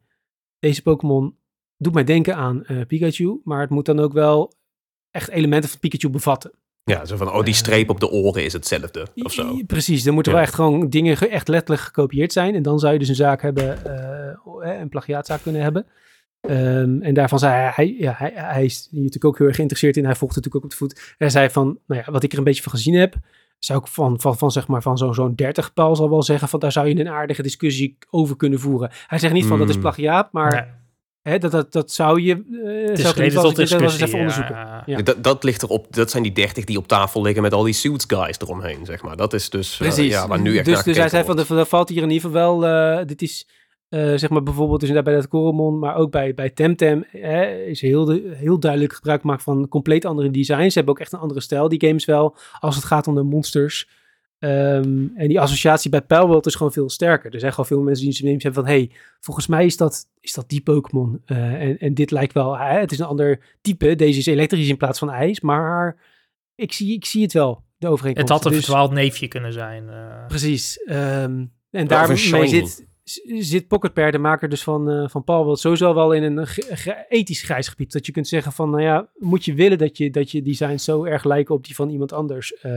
deze Pokémon doet mij denken aan eh, Pikachu, maar het moet dan ook wel echt elementen van Pikachu bevatten. ja, zo van, oh, die streep op de oren is hetzelfde. Of zo. Precies, dan moeten Ja. wel echt gewoon dingen ge- echt letterlijk gekopieerd zijn. En dan zou je dus een zaak hebben, eh, een plagiaatzaak kunnen hebben. Ehm, en daarvan zei hij, hij, ja, hij, hij is hier natuurlijk ook heel erg geïnteresseerd in. Hij volgt het natuurlijk ook op de voet. Hij zei van, nou ja, wat ik er een beetje van gezien heb, zou ik van, van, van zeg maar van zo'n zo'n 30 pijl zal wel zeggen van daar zou je een aardige discussie over kunnen voeren. Hij zegt niet van dat is Hmm. plagiaat, maar Nee, hè, dat, dat, dat zou je, eh het is zou tot denk dat wel eens discussie. even onderzoeken. ja. Ja. Dat, dat ligt erop, dat zijn die 30 die op tafel liggen met al die suits guys eromheen, zeg maar. Dat is dus eh, Precies. ja, waar nu echt dus naar dus hij zei van, er er valt hier in ieder geval wel, eh, dit is eh, zeg maar bijvoorbeeld dus inderdaad bij dat Coromon, maar ook bij, bij Temtem eh, is heel, de- heel duidelijk gebruik gemaakt van compleet andere designs. Ze hebben ook echt een andere stijl, die games wel, als het gaat om de monsters. Ehm, en die associatie bij Palworld is gewoon veel sterker. Er zijn gewoon veel mensen die ze hebben van, hey, volgens mij is dat, is dat die Pokémon. Eh, en, en dit lijkt wel, hè, het is een ander type. Deze is elektrisch in plaats van ijs, maar ik zie, ik zie het wel, de overeenkomst. Het had een Dus- verdwaald neefje kunnen zijn. eh. Precies. ehm, en daarmee zit, zit Pocket de maker dus van, eh van Paul, Wild, sowieso wel in een g- ethisch grijs gebied. Dat je kunt zeggen van, nou ja, moet je willen dat je, dat je designs zo erg lijken op die van iemand anders. Eh,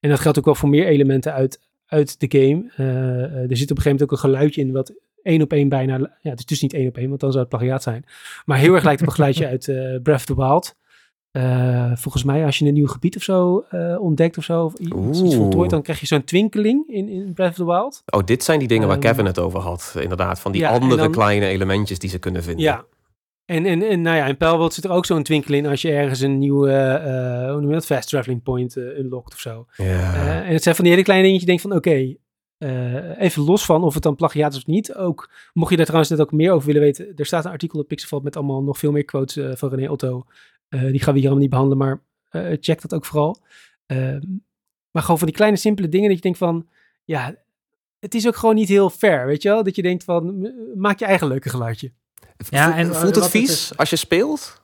en dat geldt ook wel voor meer elementen uit, uit de game. Eh, eh, er zit op een gegeven moment ook een geluidje in wat één op één bijna, ja, het is dus niet één op één, want dan zou het plagiaat zijn. Maar heel erg lijkt op een geluidje uit eh, Breath of the Wild. Eh, volgens mij, als je een nieuw gebied of zo eh, ontdekt of zo, of iets, voltooid, dan krijg je zo'n twinkeling in, in Breath of the Wild. Oh, dit zijn die dingen waar Ehm, Kevin het over had. Inderdaad, van die ja, andere dan- kleine elementjes die ze kunnen vinden. Ja. En, en, en nou ja, in Palworld zit er ook zo'n twinkel in als je ergens een nieuwe, eh, hoe noem je dat, fast traveling point unlockt of zo. Ja. En het zijn van die hele kleine dingetjes, je denkt van oké, even los van of het dan plagiaat is of niet. Ook, mocht je daar trouwens net ook meer over willen weten, er staat een artikel op Pixelvat met allemaal nog veel meer quotes van René Otto. Eh, die gaan we hier allemaal niet behandelen, maar eh, check dat ook vooral. Ehm, maar gewoon van die kleine simpele dingen dat je denkt van, ja, het is ook gewoon niet heel fair, weet je wel? Dat je denkt van, maak je eigen leuke geluidje. Ja, Voelt- en voelt wat het vies als je speelt?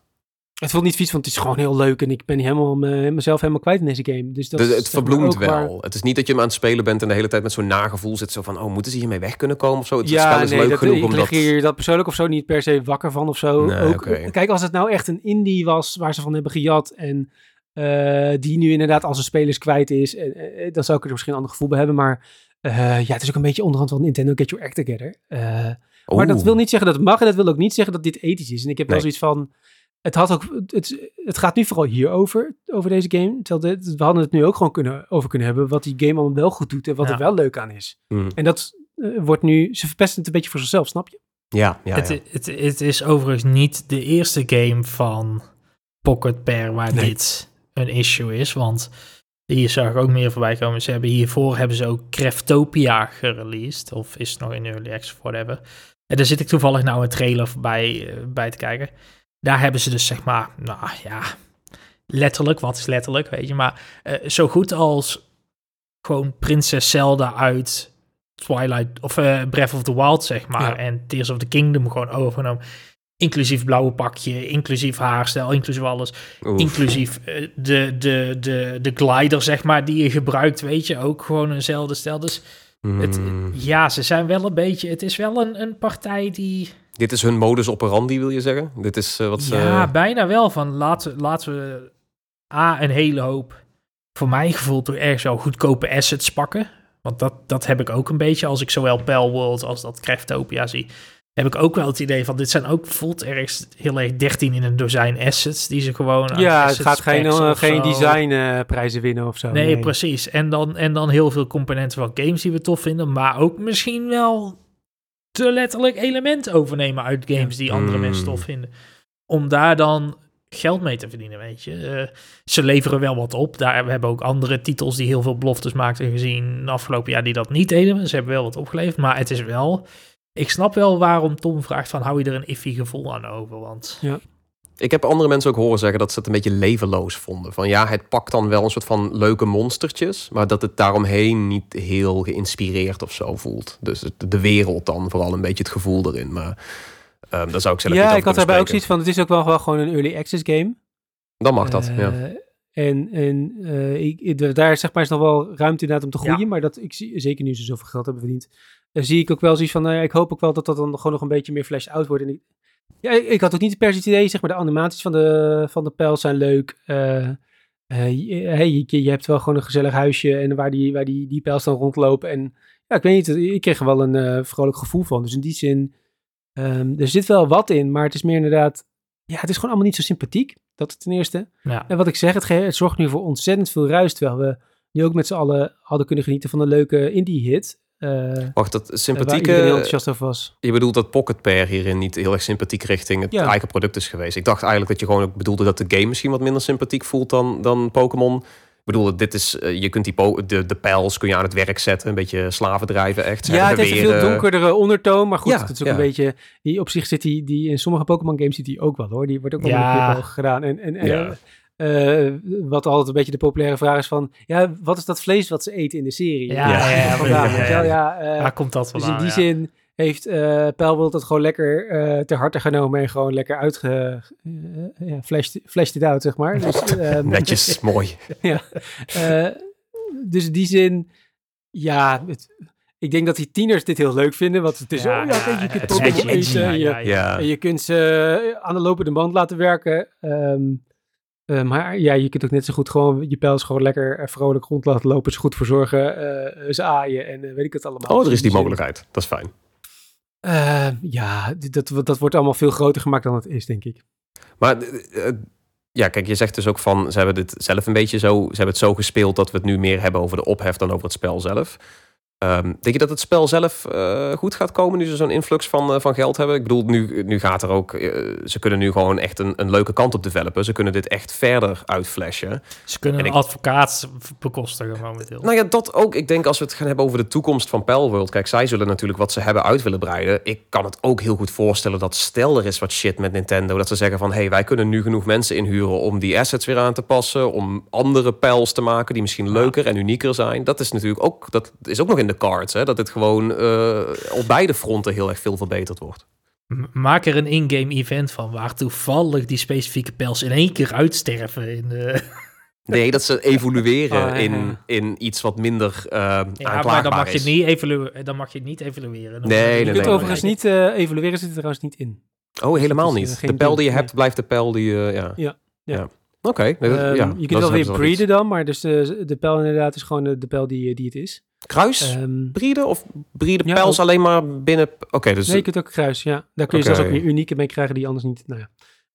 Het voelt niet vies, want het is gewoon heel leuk en ik ben helemaal me- mezelf helemaal kwijt in deze game. Dus dat is, het verbloemt wel. waar- Het is niet dat je hem aan het spelen bent en de hele tijd met zo'n nagevoel zit. Zo van, oh, moeten ze hiermee weg kunnen komen of zo? Het ja, spel is nee, leuk dat, genoeg ik om lig dat... hier dat persoonlijk of zo niet per se wakker van of zo. Nee, ook, oké. Kijk, als het nou echt een indie was waar ze van hebben gejat en eh, die nu inderdaad als een spelers kwijt is, eh, eh, dan zou ik er misschien een ander gevoel bij hebben. Maar ja, het is ook een beetje onderhand van Nintendo Get Your Act Together. Maar dat wil niet zeggen dat het mag en dat wil ook niet zeggen dat dit ethisch is. En ik heb wel Nee. zoiets van, het, had ook, het, het gaat nu vooral hierover, over deze game. Terwijl dit, we hadden het nu ook gewoon kunnen, over kunnen hebben, wat die game allemaal wel goed doet en wat Ja. er wel leuk aan is. Hmm. En dat eh, wordt nu, ze verpesten het een beetje voor zichzelf, snap je? Ja, ja, het, ja. Het, het is overigens niet de eerste game van Pocket Pair waar Nee. dit een issue is. Want hier zag ik ook meer voorbij komen. Ze hebben hiervoor hebben ze ook Craftopia gereleased. Of is het nog in Early Access of whatever. En daar zit ik toevallig nou een trailer bij, uh, bij te kijken. Daar hebben ze dus zeg maar, nou ja, letterlijk, wat is letterlijk, weet je. Maar uh, zo goed als gewoon Prinses Zelda uit Twilight, of uh, Breath of the Wild, zeg maar. En Tears of the Kingdom gewoon overgenomen. Inclusief blauwe pakje, inclusief haarstijl, inclusief alles. Inclusief uh, de, de, de, de glider, zeg maar, die je gebruikt, weet je. Ook gewoon eenzelfde stijl. Dus het, Mm. ja, ze zijn wel een beetje... Het is wel een, een partij die... Dit is hun modus operandi, wil je zeggen? Dit is uh, wat ze... Ja, bijna wel. Van laten, laten we A, een hele hoop, voor mijn gevoel, toch ergens wel goedkope assets pakken. Want dat, dat heb ik ook een beetje als ik zowel Pell World als dat Craftopia zie. Heb ik ook wel het idee van dit zijn ook voelt ergens heel erg 13 in een dozijn assets die ze gewoon. Ja, het gaat geen, uh, geen designprijzen uh, winnen of zo. Nee, nee, precies. En dan, en dan heel veel componenten van games die we tof vinden, maar ook misschien wel te letterlijk elementen overnemen uit games die andere Mm. mensen tof vinden. Om daar dan geld mee te verdienen, weet je. Uh, ze leveren wel wat op. Daar we hebben ook andere titels die heel veel beloftes maakten gezien de afgelopen jaar die dat niet deden. Ze hebben wel wat opgeleverd, maar het is wel... Ik snap wel waarom Tom vraagt van hou je er een iffy gevoel aan over, want... Ja. Ik heb andere mensen ook horen zeggen dat ze het een beetje levenloos vonden. Van ja, het pakt dan wel een soort van leuke monstertjes, maar dat het daaromheen niet heel geïnspireerd of zo voelt. Dus de wereld dan vooral een beetje het gevoel erin. Maar um, daar zou ik zelf ja, niet ik had daarbij ook zoiets van, het is ook wel, wel gewoon een early access game. Dan mag dat, uh, ja. En, en uh, ik, daar zeg maar is nog wel ruimte inderdaad om te groeien, ja. maar dat ik zie, zeker nu ze zoveel geld hebben verdiend, uh, zie ik ook wel zoiets van, nou ja, ik hoop ook wel dat dat dan gewoon nog een beetje meer flash out wordt. En ik, ja, ik, ik, had ook niet per se het idee, zeg maar, de animaties van de, van de pijl zijn leuk. Uh, hey, je, je, hebt wel gewoon een gezellig huisje en waar die, waar die, die pijls dan rondlopen. En ja, ik weet niet, ik kreeg er wel een uh, vrolijk gevoel van. Dus in die zin, um, er zit wel wat in, maar het is meer inderdaad, ja, het is gewoon allemaal niet zo sympathiek. Dat ten eerste. Ja. En wat ik zeg, het, het, zorgt nu voor ontzettend veel ruis, terwijl we nu ook met z'n allen hadden kunnen genieten van een leuke indie-hit. Uh, Wacht, dat sympathieke... heel enthousiast over was. Je bedoelt dat Pocket Pair hierin niet heel erg sympathiek richting het ja. eigen product is geweest. Ik dacht eigenlijk dat je gewoon ook bedoelde dat de game misschien wat minder sympathiek voelt dan, dan Pokémon. Ik bedoel, dit is, uh, je kunt die de, de pijls kun je aan het werk zetten, een beetje slaven drijven echt. Ja, het heeft een veel donkerdere ondertoon, maar goed, ja, het is ook ja. een beetje, die op zich zit die, die in sommige Pokémon games zit die ook wel hoor, die wordt ook wel ja. een gedaan. En, en, en. Uh, wat altijd een beetje de populaire vraag is van, ja, wat is dat vlees wat ze eten in de serie? Ja, ja, ja, vandaan, ja, weet je wel? ja, uh, Waar komt dat Dus in die ja. zin heeft uh, Pelwild het gewoon lekker uh, ter harte genomen en gewoon lekker uitge... Uh, ja, flashed, flashed it out, zeg maar. Dus, um, Netjes, mooi. ja. Uh, dus in die zin, ja, het, ik denk dat die tieners dit heel leuk vinden, want het is Ja, oh, ja, ja, kijk, je kunt Pokémon eten, je- en je kunt ze aan de lopende band laten werken. Ehm, eh, maar ja, je kunt ook net zo goed gewoon je pijls gewoon lekker eh, vrolijk rond laten lopen, ze goed verzorgen, eh, ze aaien en weet ik het allemaal. Oh, er is Dus die zin- mogelijkheid. Dat is fijn. Ja, dat, dat wordt allemaal veel groter gemaakt dan het is, denk ik. Maar ja, kijk, je zegt dus ook van, ze hebben dit zelf een beetje zo, ze hebben het zo gespeeld dat we het nu meer hebben over de ophef dan over het spel zelf. Ehm, denk je dat het spel zelf eh, goed gaat komen nu ze zo'n influx van, eh, van geld hebben? Ik bedoel, nu, nu gaat er ook, eh, ze kunnen nu gewoon echt een, een leuke kant op developen. Ze kunnen dit echt verder uitflashen. Ze kunnen En een ik- advocaat bekostigen momenteel. Nou ja, dat ook. Ik denk als we het gaan hebben over de toekomst van Palworld. Kijk, zij zullen natuurlijk wat ze hebben uit willen breiden. Ik kan het ook heel goed voorstellen dat stel er is wat shit met Nintendo. Dat ze zeggen van, hé, hey, wij kunnen nu genoeg mensen inhuren om die assets weer aan te passen. Om andere pijls te maken die misschien leuker en unieker zijn. Dat is natuurlijk ook, dat is ook nog in de cards. Hè? Dat het gewoon eh, op beide fronten heel erg veel verbeterd wordt. Maak er een in-game event van waar toevallig die specifieke pels in één keer uitsterven. In de... Nee, dat ze evolueren ja, in, ja. in iets wat minder eh Ja, maar dan mag, je is. niet evalueren, dan mag je het niet evalueren. Dan Nee, je nee, kunt nee, overigens niet eh, evalueren, zit er trouwens niet in. Oh, helemaal Dus, eh, niet. De pijl die je hebt, blijft de pijl die je... ja. Ja, ja. Oké. Ehm, ja, je kunt wel weer breeden dan, maar dus de, de pijl inderdaad is gewoon de, de pijl die, die het is. Kruis? Ehm, Breeden of breeden Ja, pijls ook. alleen maar binnen... Oké, dus... nee, je kunt ook kruis, ja. Daar kun je Oké. zelfs ook weer unieke mee krijgen die anders niet... Nou ja.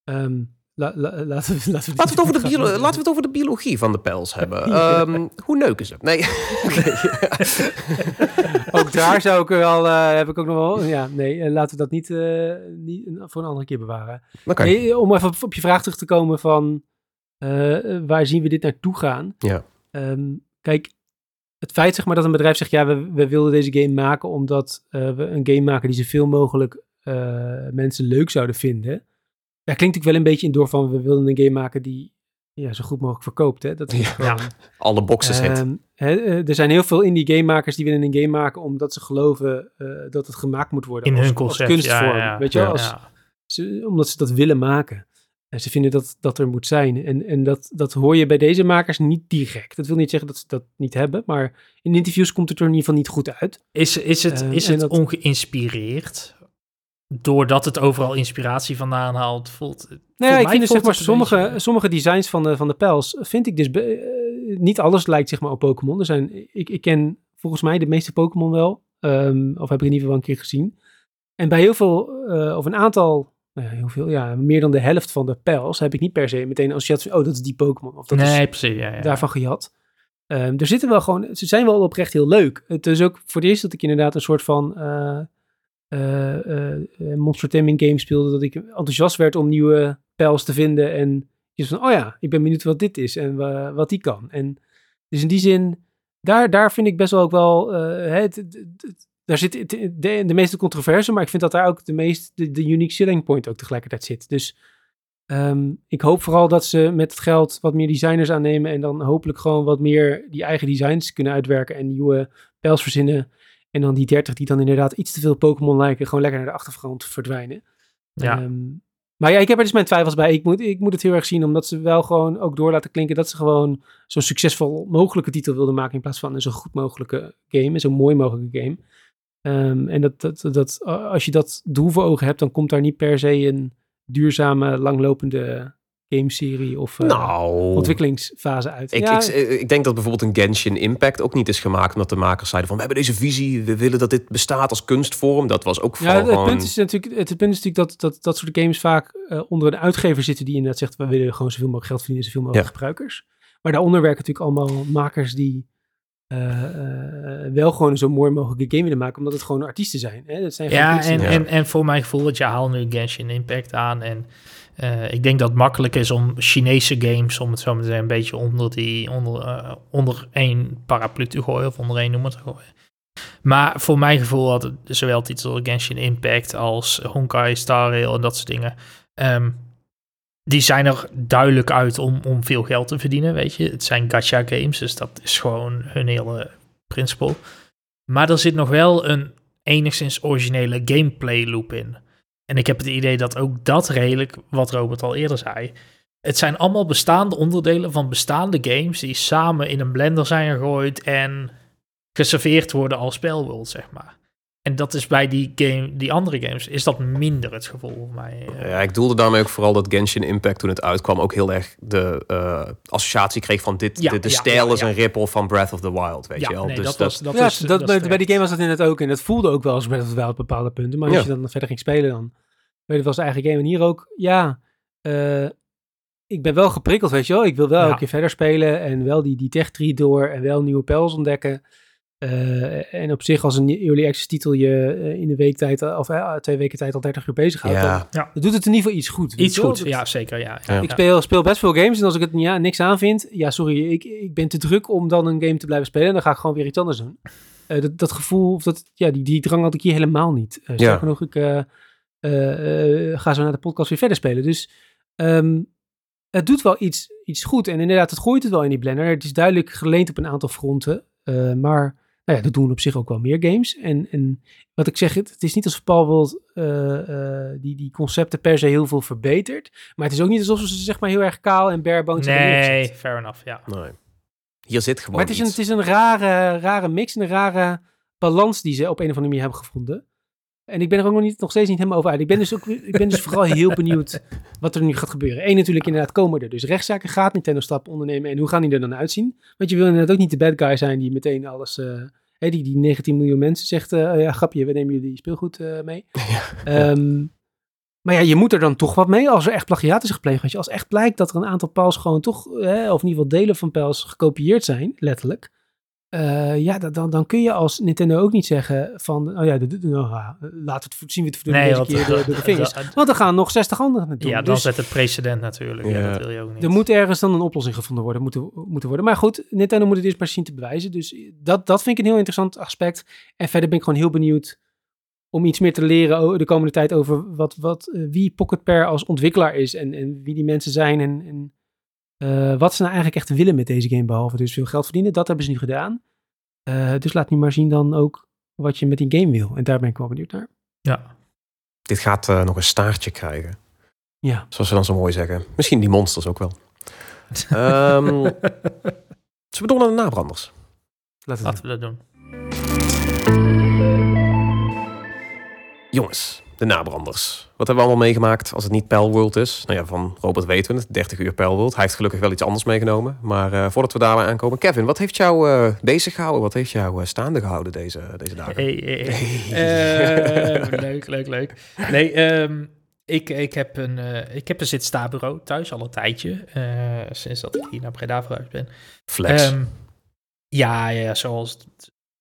Ehm, la, la, laten we, laten we, Laten we, het over de bio- laten we het over de biologie van de pijls hebben. Ja. Ehm, hoe neuken ze? Nee. Ook daar zou ik wel, eh, heb ik ook nog wel... Ja, nee, eh, laten we dat niet, eh, niet voor een andere keer bewaren. Oké. Nee, om even op, op je vraag terug te komen van... waar zien we dit naartoe gaan? Ja. Kijk, het feit zeg maar, dat een bedrijf zegt, ja, we, we wilden deze game maken omdat uh, we een game maken die zoveel mogelijk uh, mensen leuk zouden vinden. Ja, klinkt natuurlijk wel een beetje in door van, we wilden een game maken die ja, zo goed mogelijk verkoopt. Hè? Dat is ja, alle boxes hit. Um, er zijn heel veel indie gamemakers die willen een game maken omdat ze geloven uh, dat het gemaakt moet worden. In als, hun concept, als kunstvorm. Ja, ja, weet je wel? Als, ze, omdat ze dat willen maken. En ze vinden dat dat er moet zijn. En, en dat, dat hoor je bij deze makers niet direct. Dat wil niet zeggen dat ze dat niet hebben, maar in interviews komt het er in ieder geval niet goed uit. Is, is het, uh, is het dat, ongeïnspireerd? Doordat het overal inspiratie vandaan haalt, voelt. Nou ja, ik vind dus, zeg maar sommige, beetje... sommige designs van de, van de pels vind ik dus uh, niet alles lijkt zeg maar op Pokémon. Er zijn, ik, ik ken volgens mij de meeste Pokémon wel, um, of heb ik in ieder geval een keer gezien. En bij heel veel, uh, of een aantal nou ja, heel veel, ja, meer dan de helft van de pijls heb ik niet per se meteen associatie van, oh, dat is die Pokémon. Of dat nee, is precies, ja, ja. daarvan gejat. Um, er zitten wel gewoon, ze zijn wel oprecht heel leuk. Het is ook voor het eerst dat ik inderdaad een soort van uh, uh, uh, Monster Taming game speelde, dat ik enthousiast werd om nieuwe pijls te vinden en je van, oh ja, ik ben benieuwd wat dit is en wat die kan. En dus in die zin, daar, daar vind ik best wel ook wel, het, het, het daar zit de, de, meeste controverse, maar ik vind dat daar ook de meest de, de unique selling point ook tegelijkertijd zit. Dus um, ik hoop vooral dat ze met het geld wat meer designers aannemen en dan hopelijk gewoon wat meer die eigen designs kunnen uitwerken en nieuwe pijls verzinnen. En dan die 30 die dan inderdaad iets te veel Pokémon lijken, gewoon lekker naar de achtergrond verdwijnen. Ja. Um, maar ja, ik heb er dus mijn twijfels bij. Ik moet, ik moet het heel erg zien, omdat ze wel gewoon ook door laten klinken dat ze gewoon zo'n succesvol mogelijke titel wilden maken in plaats van een zo goed mogelijke game, een zo mooi mogelijke game. Um, en dat, dat, dat, als je dat doel voor ogen hebt, dan komt daar niet per se een duurzame, langlopende gameserie of uh, nou, ontwikkelingsfase uit. Ik, ja, ik, ik, denk dat bijvoorbeeld een Genshin Impact ook niet is gemaakt omdat de makers zeiden van we hebben deze visie, we willen dat dit bestaat als kunstvorm. Dat was ook ja, het, gewoon... punt is natuurlijk, het, punt is natuurlijk dat, dat dat soort games vaak uh, onder een uitgever zitten die inderdaad zegt we willen gewoon zoveel mogelijk geld verdienen, zoveel mogelijk ja. gebruikers. Maar daaronder werken natuurlijk allemaal makers die wel gewoon zo'n mooi mogelijke game willen maken, omdat het gewoon artiesten zijn. Hè? Dat zijn ja, en, ja. En, en voor mijn gevoel, dat je haalt nu Genshin Impact aan en uh, ik denk dat het makkelijk is om Chinese games, om het zo maar te zeggen, een beetje onder, die, onder, onder één paraplu te gooien of onder één noemer te gooien. Maar voor mijn gevoel had het zowel titel Genshin Impact als Honkai Star Rail en dat soort dingen. Um, die zijn er duidelijk uit om, om veel geld te verdienen, weet je. Het zijn gacha games, dus dat is gewoon hun hele principe. Maar er zit nog wel een enigszins originele gameplay loop in. En ik heb het idee dat ook dat redelijk, wat Robert al eerder zei, het zijn allemaal bestaande onderdelen van bestaande games die samen in een blender zijn gegooid en geserveerd worden als spelworld, zeg maar. En dat is bij die, game, die andere games, is dat minder het gevoel voor mij. Ja, ik doelde daarmee ook vooral dat Genshin Impact toen het uitkwam ook heel erg de uh, associatie kreeg van dit, ja, de, de ja, stijl ja, is een ripple van Breath of the Wild, weet je wel. Nee, dus dat, dat, was, dat ja, is, dat, dat bij, is bij die game was dat inderdaad ook. En dat voelde ook wel als Breath of the Wild op bepaalde punten. Maar als je dan verder ging spelen, dan weet het wel zijn eigen game. En hier ook, ja, uh, ik ben wel geprikkeld, weet je wel. Ik wil wel elke keer verder spelen en wel die, die tech tree door en wel nieuwe pels ontdekken. Uh, en op zich als een early access titel je uh, in de week tijd, of uh, twee weken tijd al 30 uur bezig houdt, ja. dan, ja. dan doet het in ieder geval iets goed. Iets goed, dat, ja zeker. Ja, ja. Ik speel, speel best veel games en als ik het ja, niks aan vind, ja sorry, ik, ik ben te druk om dan een game te blijven spelen. Dan ga ik gewoon weer iets anders doen. dat, dat gevoel, of dat, ja, die, die drang had ik hier helemaal niet. Uh, ja. genoeg, ik ga zo naar de podcast weer verder spelen. Dus um, het doet wel iets, iets goed. En inderdaad, het gooit het wel in die blender. Het is duidelijk geleend op een aantal fronten. maar nou ja, dat doen op zich ook wel meer games. En, en wat ik zeg, het, het is niet alsof Paul World uh, uh, die, die concepten per se heel veel verbetert. Maar het is ook niet alsof ze zeg maar heel erg kaal en barebones Nee, fair enough, ja. Nee. Hier zit gewoon Maar het is, een, iets. het is een rare, rare mix en een rare balans die ze op een of andere manier hebben gevonden. En ik ben er ook nog, niet, nog steeds niet helemaal over uit. Ik ben dus, ook, ik ben dus vooral heel benieuwd wat er nu gaat gebeuren. Eén natuurlijk inderdaad komen er dus rechtszaken. Gaat Nintendo stappen ondernemen en hoe gaan die er dan uitzien? Want je wil inderdaad ook niet de bad guy zijn die meteen alles... Uh, hey, die, die 19 miljoen mensen zegt... Uh, ja, grapje, we nemen jullie speelgoed uh, mee. Ja. Um, maar ja, je moet er dan toch wat mee als er echt plagiaat is gepleegd. Je, als echt blijkt dat er een aantal pals gewoon toch... of in ieder geval delen van pals gekopieerd zijn, letterlijk... Uh, ja, dan, dan kun je als Nintendo ook niet zeggen van, oh ja, de, de, nou, laten we het zien we het voor de nee, keer door, de vingers. Want er gaan nog 60 anderen naartoe. Ja, dan dus, zet het precedent natuurlijk. Ja. dat wil je ook niet. Er moet ergens dan een oplossing gevonden worden, moeten, moeten worden. Maar goed, Nintendo moet het eerst maar zien te bewijzen. Dus dat, dat vind ik een heel interessant aspect. En verder ben ik gewoon heel benieuwd om iets meer te leren de komende tijd over wat, wat, uh, wie Pocket Pair als ontwikkelaar is en, en wie die mensen zijn en, en uh, wat ze nou eigenlijk echt willen met deze game, behalve dus veel geld verdienen. Dat hebben ze nu gedaan. Uh, dus laat nu maar zien dan ook wat je met die game wil. En daar ben ik wel benieuwd naar. Ja. Dit gaat nog een staartje krijgen. Ja. Zoals ze dan zo mooi zeggen. Misschien die monsters ook wel. um, zullen we door naar de nabranders? Laten, Laten we dat doen. Jongens, de nabranders. Wat hebben we allemaal meegemaakt als het niet World is? Nou ja, van Robert weten we het, 30 uur World. Hij heeft gelukkig wel iets anders meegenomen. Maar uh, voordat we daar aankomen, Kevin, wat heeft jou uh, bezig gehouden? Wat heeft jou uh, staande gehouden deze, deze dagen? Hey, hey, leuk, leuk, leuk. Nee, um, ik, ik, heb een, ik heb een zit-sta-bureau thuis al een tijdje. sinds dat ik hier naar Breda verhuisd ben. Flex. Um, ja, ja, zoals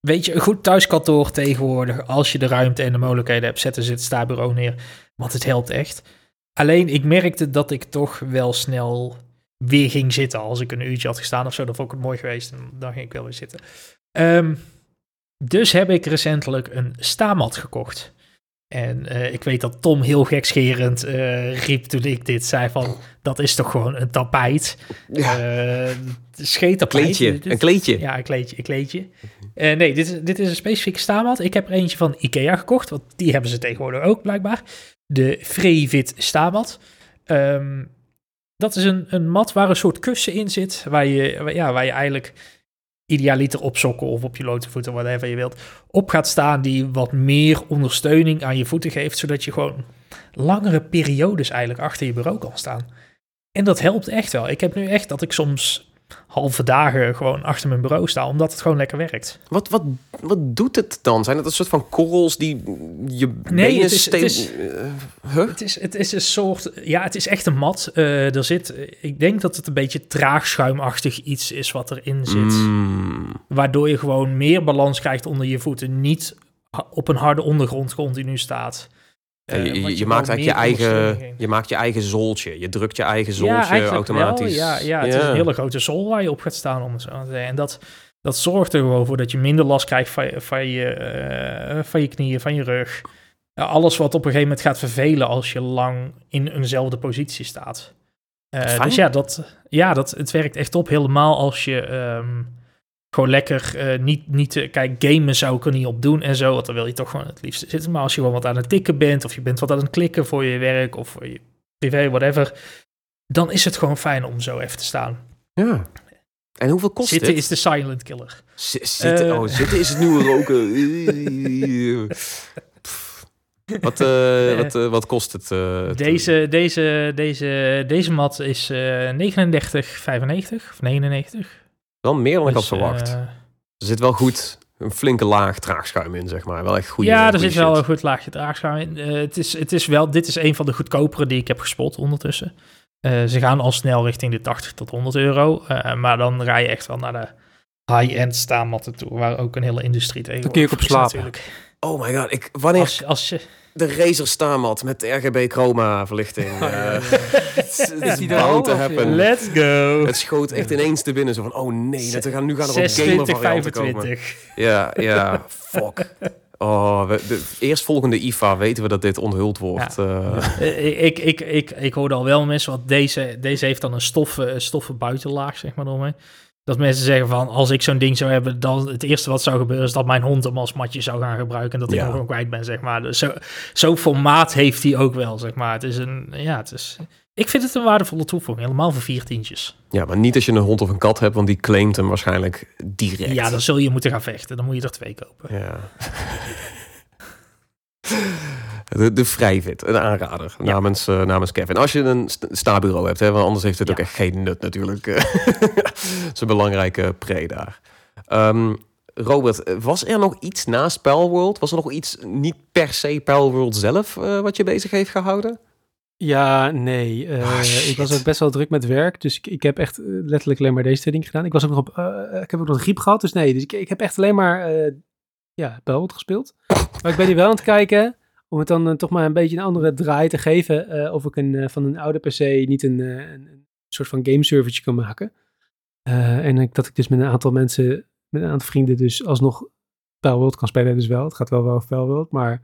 Weet je, een goed thuiskantoor tegenwoordig, als je de ruimte en de mogelijkheden hebt, zetten ze het stabureau neer. Want het helpt echt. Alleen, ik merkte dat ik toch wel snel weer ging zitten. Als ik een uurtje had gestaan of zo, dan vond ik het mooi geweest. En dan ging ik wel weer zitten. Um, dus heb ik recentelijk een stamat gekocht. En uh, ik weet dat Tom heel gekscherend uh, riep toen ik dit zei van... dat is toch gewoon een tapijt? Ja. Uh, scheet Kleedje, een kleedje. Ja, een kleedje. Een kleedje. nee, dit is, dit is een specifieke stamat. Ik heb er eentje van Ikea gekocht, want die hebben ze tegenwoordig ook blijkbaar. De Frevit stamat. Um, dat is een, een mat waar een soort kussen in zit... waar je, ja, waar je eigenlijk idealiter op sokken of op je blote voeten, whatever je wilt, op gaat staan die wat meer ondersteuning aan je voeten geeft, zodat je gewoon langere periodes eigenlijk achter je bureau kan staan. En dat helpt echt wel. Ik heb nu echt dat ik soms halve dagen gewoon achter mijn bureau sta, omdat het gewoon lekker werkt. Wat, wat, wat doet het dan? Zijn het een soort van korrels die je nee, het is, het is, uh, het, is, het is een soort... Ja, het is echt een mat. Uh, er zit... Ik denk dat het een beetje traagschuimachtig iets is wat erin zit. Mm. Waardoor je gewoon meer balans krijgt onder je voeten. Niet op een harde ondergrond continu staat. Uh, je, je, maakt eigenlijk je eigen, je maakt je eigen zooltje. Je drukt je eigen zooltje ja, automatisch. Ja, ja, het is een hele grote zool waar je op gaat staan. Om zo En dat, dat zorgt er gewoon voor dat je minder last krijgt van, van, je, uh, van je knieën, van je rug. alles wat op een gegeven moment gaat vervelen als je lang in eenzelfde positie staat. Uh, dus ja, dat, ja dat, het werkt echt op. Helemaal als je... Um, gewoon lekker uh, niet, niet uh, kijk, gamen zou ik er niet op doen en zo, want dan wil je toch gewoon het liefst zitten. Maar als je gewoon wat aan het tikken bent, of je bent wat aan het klikken voor je werk of voor je privé, whatever, dan is het gewoon fijn om zo even te staan. Ja. En hoeveel kost zitten het? Zitten is de silent killer. Z zitten, uh, oh, zitten is het nieuwe roken. wat, uh, wat, wat kost het? deze, deze, deze, deze mat is 39,95 of 99. Dan meer dan ik had dus, verwacht. Uh, er zit wel goed een flinke laag traagschuim in, zeg maar. Wel echt goede. Ja, er zit wel een goed laagje traagschuim in. Uh, het, is, het is wel, dit is een van de goedkopere die ik heb gespot ondertussen. Uh, ze gaan al snel richting de 80 tot 100 euro. maar dan rij je echt wel naar de high-end staanmatten toe, waar ook een hele industrie tegen. Dan kun je op slapen. Natuurlijk. Oh my god, ik, wanneer... Als, als je de Razer staanmat met RGB chroma verlichting. Oh, uh, het is bound to happen. Let's go. Het schoot echt ineens te binnen. Zo van, oh nee, dat gaan, nu gaan er op gamer varianten komen. Ja, ja, fuck. Oh, we, de eerstvolgende IFA weten we dat dit onthuld wordt. Ja. Uh. ik, ik, ik, ik hoorde al wel mensen, want deze, deze heeft dan een stoffen, stoffen buitenlaag, zeg maar, eromheen. Dat mensen zeggen van, als ik zo'n ding zou hebben, dan het eerste wat zou gebeuren is dat mijn hond hem als matje zou gaan gebruiken en dat ik hem gewoon kwijt ben, zeg maar. Dus zo, zo'n formaat heeft hij ook wel, zeg maar. Het is een, ja, het is... Ik vind het een waardevolle toevoeging, helemaal voor vier tientjes. Ja, maar niet als je een hond of een kat hebt, want die claimt hem waarschijnlijk direct. Ja, dan zul je moeten gaan vechten. Dan moet je er twee kopen. Ja. De, de Vrijvit, een aanrader namens, uh, namens Kevin. Als je een stabureau hebt, hè, want anders heeft het ook echt geen nut natuurlijk. Het is een belangrijke pre daar. Um, Robert, was er nog iets naast Palworld? Was er nog iets niet per se Palworld zelf uh, wat je bezig heeft gehouden? Ja, nee. Uh, Oh, ik was ook best wel druk met werk. Dus ik, ik heb echt letterlijk alleen maar deze twee dingen gedaan. Ik, was ook nog op, uh, ik heb ook nog griep gehad. Dus nee, dus ik, ik heb echt alleen maar ja, Pelwood gespeeld. Maar ik ben hier wel aan het kijken. Om het dan toch maar een beetje een andere draai te geven. of ik een, van een oude PC niet een, een, een soort van gameservertje kan maken. en ik, dat ik dus met een aantal mensen, met een aantal vrienden dus alsnog Palworld kan spelen dus wel. Het gaat wel wel over Palworld, maar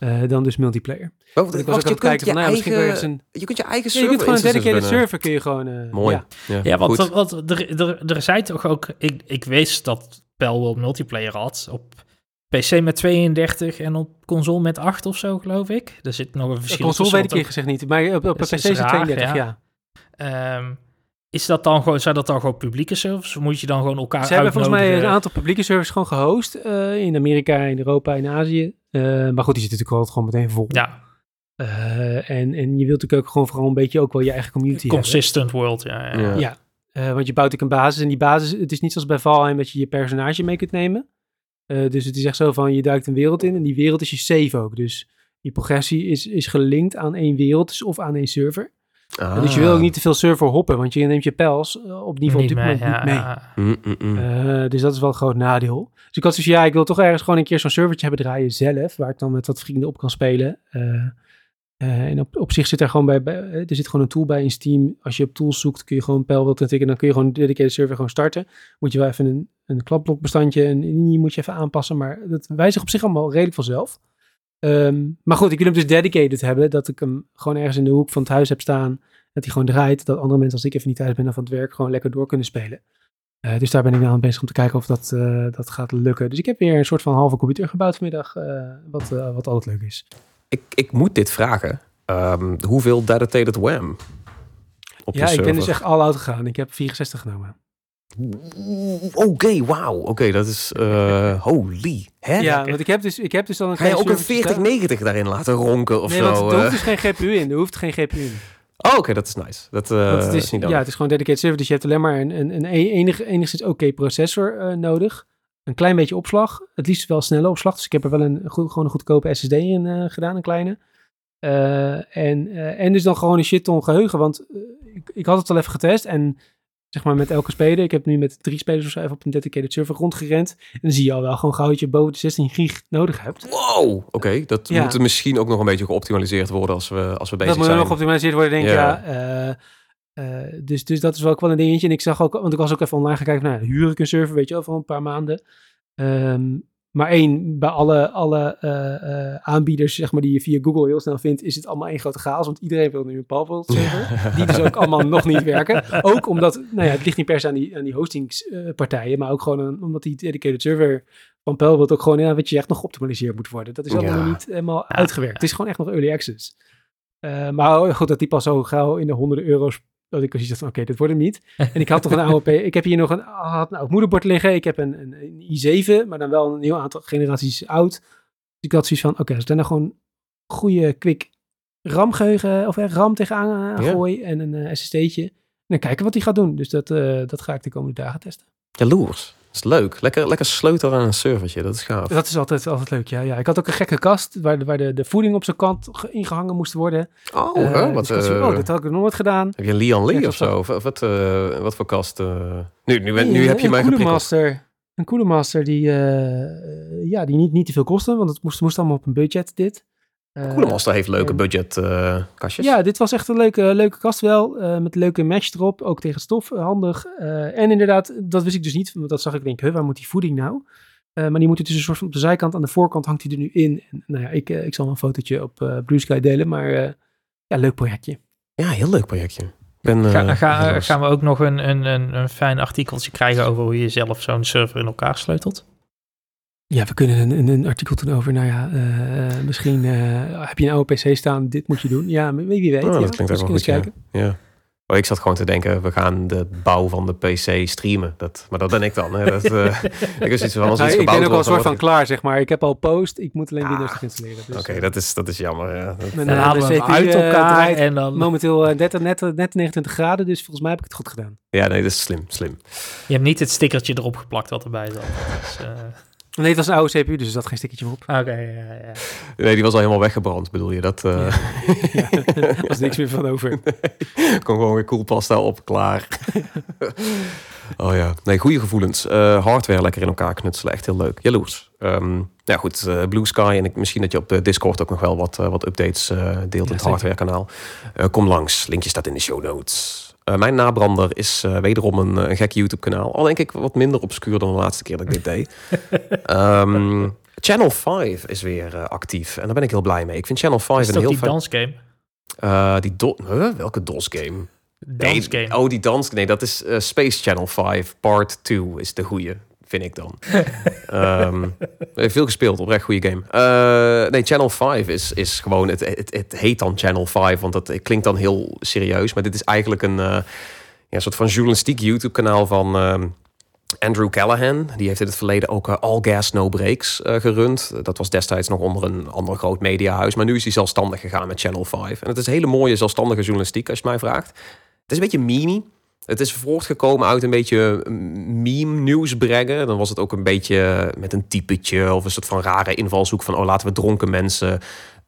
uh, dan dus multiplayer. Oh, ik was ook aan het kijken van, nou, eigen, misschien een... Je kunt je eigen server ja, Je kunt gewoon een dedicated server, kun je gewoon... Uh, Mooi. Ja, ja, ja want, want er, er, er zijn toch ook... Ik, ik wist dat Palworld multiplayer had op PC met 32 en op console met 8 of zo, geloof ik. Er zit nog een verschil Op console weet ik je gezegd niet, maar op, op PC is het 32, ja. ja. Um, is dat dan gewoon, zijn dat dan gewoon publieke servers? Of moet je dan gewoon elkaar Ze hebben volgens mij een aantal publieke servers gewoon gehost. Uh, in Amerika, in Europa, in Azië. Uh, maar goed, die zitten natuurlijk altijd gewoon meteen vol. Ja. Uh, en, en je wilt natuurlijk ook gewoon vooral een beetje ook wel je eigen community Consistent hebben. world, ja. Ja, ja. ja. want je bouwt ook een basis. En die basis, het is niet zoals bij Valheim dat je je personage mee kunt nemen. Dus het is echt zo van, je duikt een wereld in. En die wereld is je save ook. Dus je progressie is, is gelinkt aan één wereld dus of aan één server. Ah. Dus je wil ook niet te veel server hoppen, want je neemt je pels op niveau niet op dit mee, ja, niet mee. Mm, mm, mm. Uh, dus dat is wel een groot nadeel. Dus ik had dus ja, ik wil toch ergens gewoon een keer zo'n servertje hebben draaien zelf, waar ik dan met wat vrienden op kan spelen. Uh, uh, en op, op zich zit er gewoon bij, bij, er zit gewoon een tool bij in Steam. Als je op tools zoekt, kun je gewoon pijl wilt tikken, dan kun je gewoon een dedicated server gewoon starten. Moet je wel even een, een klapblokbestandje en die moet je even aanpassen, maar dat wijzigt op zich allemaal redelijk vanzelf. Um, maar goed, ik wil hem dus dedicated hebben, dat ik hem gewoon ergens in de hoek van het huis heb staan dat hij gewoon draait, dat andere mensen als ik even niet thuis ben of het werk gewoon lekker door kunnen spelen. Uh, dus daar ben ik nou aan bezig om te kijken of dat, dat gaat lukken. Dus ik heb weer een soort van halve computer gebouwd vanmiddag, wat, wat altijd leuk is. Ik, ik moet dit vragen. Um, hoeveel dedicated WAM? Op ja, ik ben dus echt all out gegaan. Ik heb 64 genomen. Oké, okay, wauw. Oké, okay, dat is uh, holy. Hè? Ja, want ik heb dus, ik heb dus dan een Ga je ook een 4090 daarin laten ronken of nee, zo? Want er hoeft dus geen GPU in. Er hoeft geen GPU in. Oh, oké, okay, dat is nice. Dat, uh, het is, is niet ja, het is gewoon dedicated server, dus je hebt alleen maar een, een, een enig, enigszins oké processor uh, nodig. Een klein beetje opslag, het liefst wel snelle opslag. Dus ik heb er wel een, goed, gewoon een goedkope SSD in uh, gedaan, een kleine. Uh, en, en dus dan gewoon een shit ton geheugen, want ik, ik had het al even getest en zeg maar met elke speler. Ik heb nu met drie spelers of zo even op een dedicated server rondgerend. En dan zie je al wel gewoon gauw dat je boven de 16 gig nodig hebt. Wow, oké. Okay, dat ja. moet misschien ook nog een beetje geoptimaliseerd worden als we, als we bezig dat zijn. Dat moet nog geoptimaliseerd worden, denk ik. Ja. ja uh, uh, dus, dus dat is wel ook wel een dingetje. En ik zag ook, want ik was ook even online gaan kijken, nou, huur ik een server, weet je wel, voor een paar maanden. Um, maar één, bij alle, alle uh, uh, aanbieders zeg maar, die je via Google heel snel vindt, is het allemaal één grote chaos. Want iedereen wil nu een Palworld server. Ja. Die dus ook allemaal nog niet werken. Ook omdat, nou ja, het ligt niet per se aan die, aan die hostingspartijen, maar ook gewoon een, omdat die dedicated server van Palworld ook gewoon, ja, weet je, echt nog geoptimaliseerd moet worden. Dat is allemaal ja. niet helemaal uitgewerkt. Het is gewoon echt nog early access. Uh, maar goed, dat die pas zo gauw in de honderden euro's dat ik precies dacht van, oké, dit wordt hem niet. En ik had toch een oude P. Ik heb hier nog een, had een oud moederbord liggen. Ik heb een, een, een i7, maar dan wel een heel aantal generaties oud. Dus ik had zoiets van, oké, als ik daar nou gewoon goede, quick RAM-geheugen of eh, RAM tegenaan uh, gooi ja. en een uh, SSD'tje. En dan kijken wat hij gaat doen. Dus dat, uh, dat ga ik de komende dagen testen. Jaloers. Dat is leuk. Lekker, lekker sleutel aan een servertje. Dat is gaaf. Dat is altijd, altijd leuk, ja. ja. Ik had ook een gekke kast waar de, waar de, de voeding op zijn kant ingehangen moest worden. Oh, uh, huh? wat, dus uh, oh, dat had ik nog nooit gedaan. Heb je een Lian Lee of zo? Of, wat, uh, wat voor kast? Nu, nu, nu, nu heb je mij geprikkeld. Master. Een coole master die, ja, die niet, niet te veel kostte, want het moest, moest allemaal op een budget dit. Uh, Master heeft leuke budget uh, kastjes. Ja, dit was echt een leuke, leuke kast wel. Uh, met leuke match erop. Ook tegen stof. handig. en inderdaad, dat wist ik dus niet. Want dat zag ik denk, huh, waar moet die voeding nou? maar die moet er dus een soort van op de zijkant. Aan de voorkant hangt hij er nu in. En, nou ja, ik, ik zal een fotootje op Blue Sky delen. Maar ja, leuk projectje. Ja, heel leuk projectje. Ben, ga, ga, gaan we ook nog een, een, een, een fijn artikeltje krijgen over hoe je zelf zo'n server in elkaar sleutelt? Ja, we kunnen een, een, een, artikel doen over, nou ja, uh, misschien uh, heb je een oude PC staan, dit moet je doen. Ja, wie weet. Oh, ja. dat klinkt wel goed, kijken. Ja. ja. Oh, ik zat gewoon te denken, we gaan de bouw van de PC streamen. Dat, maar dat ben ik dan. Hè. Dat, uh, ik is iets van als nou, iets Ik ben ook al een soort van klaar, zeg maar. Ik heb al post, ik moet alleen Windows ah, installeren. Dus, Oké, okay, dat, is, dat is jammer. Ja. Dat, dan halen we uit elkaar en dan... Momenteel net, net, net 29 graden, dus volgens mij heb ik het goed gedaan. Ja, nee, dat is slim, slim. Je hebt niet het stickertje erop geplakt wat erbij zat. Dus, Nee, het was een oude CPU, dus er zat geen stickertje op. Oké, ja, ja. Nee, die was al helemaal weggebrand, bedoel je? Dat uh... ja, er was niks meer van over. Nee, kon gewoon weer koelpasta op, klaar. oh ja, nee, goede gevoelens. Uh, hardware lekker in elkaar knutselen, echt heel leuk. Jaloers. Um, ja goed, uh, Blue Sky en ik, misschien dat je op de Discord ook nog wel wat, wat updates deelt ja, in het hardware kanaal. kom langs, linkje staat in de show notes. Uh, mijn nabrander is uh, wederom een, een gek YouTube-kanaal. Al denk ik wat minder obscuur dan de laatste keer dat ik dit deed. um, Channel 5 is weer uh, actief. En daar ben ik heel blij mee. Ik vind Channel 5 een heel die dansgame? die do huh? Welke DOS-game? Dansgame. Nee, oh, die dans... Nee, dat is Space Channel 5 Part 2 is de goede vind ik dan. um, veel gespeeld, oprecht goede game. Uh, nee, Channel 5 is, is gewoon, het, het, het heet dan Channel 5, want dat klinkt dan heel serieus. Maar dit is eigenlijk een uh, ja, soort van journalistiek YouTube kanaal van uh, Andrew Callahan. Die heeft in het verleden ook uh, All Gas No Breaks gerund. Dat was destijds nog onder een ander groot mediahuis. Maar nu is hij zelfstandig gegaan met Channel 5. En het is hele mooie zelfstandige journalistiek, als je mij vraagt. Het is een beetje mini. Het is voortgekomen uit een beetje meme nieuws brengen. Dan was het ook een beetje met een typetje of een soort van rare invalshoek van oh laten we dronken mensen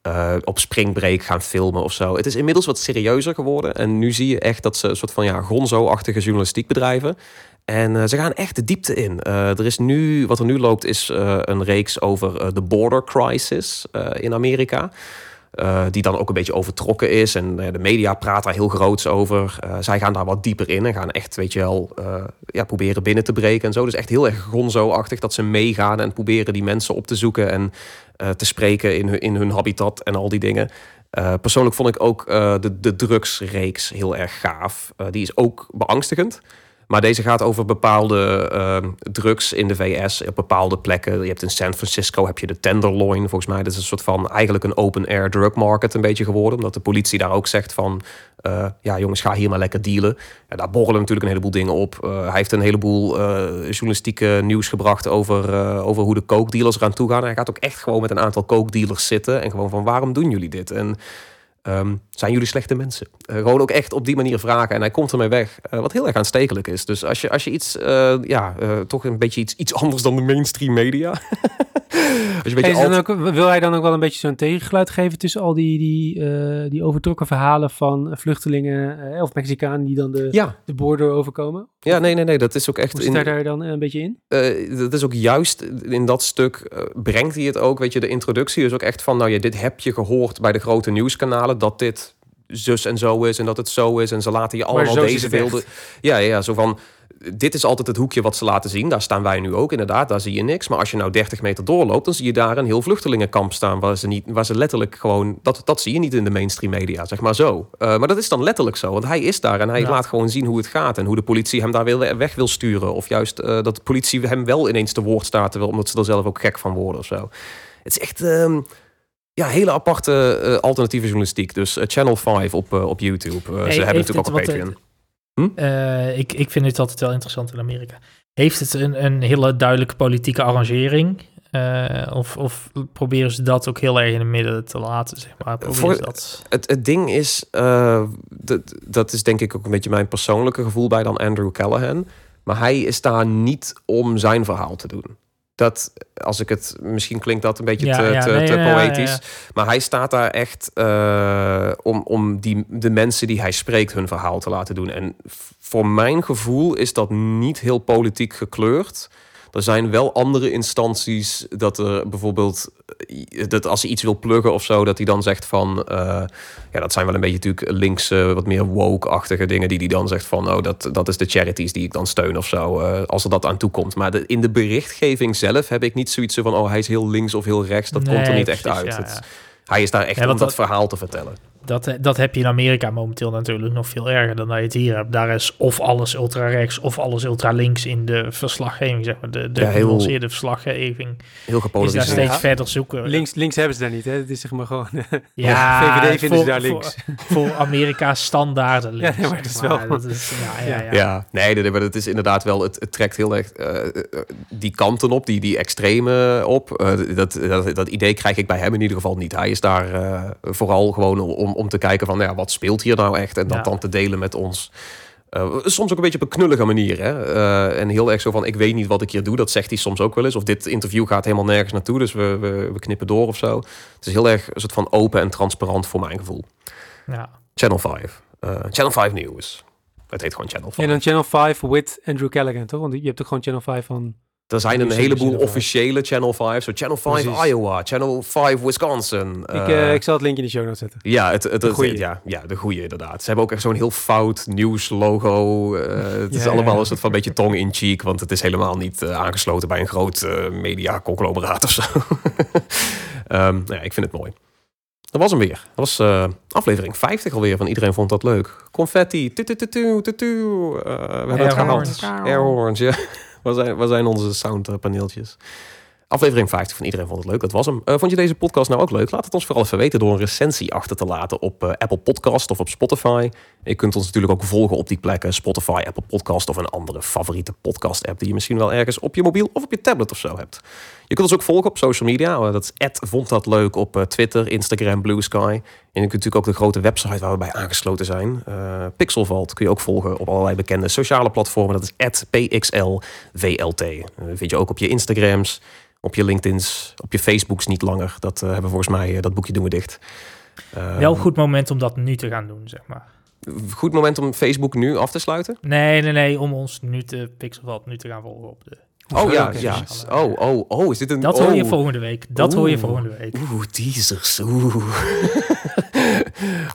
uh, op springbreak gaan filmen of zo. Het is inmiddels wat serieuzer geworden en nu zie je echt dat ze een soort van ja gonzo-achtige journalistiek bedrijven. En uh, ze gaan echt de diepte in. Uh, er is nu, wat er nu loopt, is een reeks over de border crisis in Amerika. Uh, die dan ook een beetje overtrokken is. En uh, de media praat daar heel groots over. Uh, zij gaan daar wat dieper in en gaan echt, weet je wel, ja, proberen binnen te breken en zo. Dus echt heel erg gonzo-achtig dat ze meegaan en proberen die mensen op te zoeken en te spreken in hun, in hun habitat en al die dingen. persoonlijk vond ik ook de, de drugsreeks heel erg gaaf. die is ook beangstigend. Maar deze gaat over bepaalde uh, drugs in de VS op bepaalde plekken. Je hebt in San Francisco heb je de Tenderloin, volgens mij. Dat is een soort van eigenlijk een open-air drug market een beetje geworden. Omdat de politie daar ook zegt van... Uh, ja, jongens, ga hier maar lekker dealen. Ja, daar borrelen natuurlijk een heleboel dingen op. Uh, hij heeft een heleboel uh, journalistieke nieuws gebracht over, over hoe de kookdealers eraan toe gaan. hij gaat ook echt gewoon met een aantal kookdealers zitten. En gewoon van, waarom doen jullie dit? En Um, zijn jullie slechte mensen? Gewoon ook echt op die manier vragen. En hij komt ermee weg. Uh, wat heel erg aanstekelijk is. Dus als je, als je iets, uh, ja, toch een beetje iets, iets anders dan de mainstream media. hey, ook, wil hij dan ook wel een beetje zo'n tegengeluid geven tussen al die, die, uh, die overtrokken verhalen van vluchtelingen uh, of Mexicanen die dan de, ja. de border overkomen? Ja, nee, nee, nee, dat is ook echt. Hoe staat daar dan een beetje in? Uh, dat is ook juist in dat stuk brengt hij het ook, weet je, de introductie is ook echt van, nou ja, dit heb je gehoord bij de grote nieuwskanalen dat dit zus en zo is en dat het zo is en ze laten je allemaal deze beelden. Ja, ja, zo van dit is altijd het hoekje wat ze laten zien. Daar staan wij nu ook, inderdaad. Daar zie je niks. Maar als je nou 30 meter doorloopt, dan zie je daar een heel vluchtelingenkamp staan. Waar ze, niet, waar ze letterlijk gewoon. Dat, dat zie je niet in de mainstream media, zeg maar zo. Uh, maar dat is dan letterlijk zo. Want hij is daar en hij laat gewoon zien hoe het gaat. En hoe de politie hem daar weer weg wil sturen. Of juist uh, dat de politie hem wel ineens te woord staat. Terwijl, omdat ze er zelf ook gek van worden of zo. Het is echt. Uh, ja, hele aparte uh, alternatieve journalistiek. Dus Channel 5 op, op YouTube. Hey, ze hebben natuurlijk ook een Patreon. Hm? Uh, ik, ik vind het altijd wel interessant in Amerika. Heeft het een, een hele duidelijke politieke arrangering? Of, of proberen ze dat ook heel erg in het midden te laten? Zeg maar. Voor, dat... het, het ding is, dat, dat is denk ik ook een beetje mijn persoonlijke gevoel bij dan Andrew Callahan. Maar hij is daar niet om zijn verhaal te doen dat als ik het misschien klinkt dat een beetje te, ja, te, te poëtisch. maar hij staat daar echt uh, om, om die, de mensen die hij spreekt hun verhaal te laten doen. En voor mijn gevoel is dat niet heel politiek gekleurd. Er zijn wel andere instanties dat er bijvoorbeeld eh, dat als hij iets wil pluggen of zo, dat hij dan zegt van uh, ja, dat zijn wel een beetje natuurlijk linkse, wat meer woke-achtige dingen die hij dan zegt van oh, dat, dat is de charities die ik dan steun of zo, uh, als er dat aan toe komt. Maar de, in de berichtgeving zelf heb ik niet zoiets van oh, hij is heel links of heel rechts. Dat nee, komt er niet echt uit. Ja, ja. Het, hij is daar echt ja, om dat, dat verhaal te vertellen. Dat, eh, dat heb je in Amerika momenteel natuurlijk nog veel erger dan dat je het hier hebt. Daar is of alles ultra-rechts of alles ultra-links in de verslaggeving, zeg maar. De, de ja, heel, verslaggeving. Heel gepolariseerd. Is daar steeds verder zoeken. Links, links hebben ze daar niet, hè? Het is zeg maar gewoon... ja, VVD vinden ze daar links. Voor, voor Amerika's standaarden links. Ja, maar het is wel... Dat is, ja, ja, ja. ja, nee, maar het is inderdaad wel... Het, het trekt heel erg uh, die kanten op, die, die extreme op. Uh, dat, dat, dat idee krijg ik bij hem in ieder geval niet. Hij is daar uh, vooral gewoon om om, te kijken van nou ja, wat speelt hier nou echt en dat dan te delen met ons. Uh, soms ook een beetje op een knullige manier. Hè? Uh, en heel erg zo van, ik weet niet wat ik hier doe. Dat zegt hij soms ook wel eens. Of dit interview gaat helemaal nergens naartoe. Dus we, we, we knippen door of zo. Het is heel erg een soort van open en transparant voor mijn gevoel. Ja. Channel 5. Uh, Channel 5 News. Het heet gewoon Channel 5. En dan Channel 5 with Andrew Callaghan, toch? Want je hebt ook gewoon Channel 5 van... Er zijn een heleboel officiële Channel 5. Zo Channel 5 Precies. Iowa, Channel 5 Wisconsin. Ik, uh, ik zal het linkje in de show notes zetten. Ja, het, het, de ja, ja, de goede inderdaad. Ze hebben ook echt zo'n heel fout nieuwslogo. Uh, het is allemaal een soort van een beetje tong in cheek. Want het is helemaal niet uh, aangesloten bij een groot media conglomeraat of zo. um, ja, ik vind het mooi. Dat was hem weer. Dat was aflevering 50 alweer van Iedereen Vond Dat Leuk. Confetti. Tu, tu, tu, tu, tu, tu. we hebben het gehaald. Airhorns, ja. Waar zijn, waar zijn onze soundpaneeltjes? Aflevering 50 van Iedereen vond het leuk. Dat was hem. Uh, vond je deze podcast nou ook leuk? Laat het ons vooral even weten door een recensie achter te laten op uh, Apple Podcast of op Spotify. Je kunt ons natuurlijk ook volgen op die plekken. Spotify, Apple Podcast of een andere favoriete podcast app die je misschien wel ergens op je mobiel of op je tablet of zo hebt. Je kunt ons ook volgen op social media. Uh, dat is vond dat leuk op Twitter, Instagram, Blue Sky. En je kunt natuurlijk ook de grote website waar we bij aangesloten zijn. Pixelvalt kun je ook volgen op allerlei bekende sociale platformen. Dat is @pxlvlt. vind je ook op je Instagrams op je LinkedIn's, op je Facebooks niet langer. Dat uh, hebben volgens mij, uh, dat boekje doen we dicht. Uh, Wel goed moment om dat nu te gaan doen, zeg maar. Goed moment om Facebook nu af te sluiten? Nee, nee, nee, om ons nu te Pixelvat nu te gaan volgen op de. Oh ja, ja. Oh, oh, oh, is dit een. Dat hoor je oh. volgende week. Dat hoor je volgende week. Oeh, teasers. Oeh.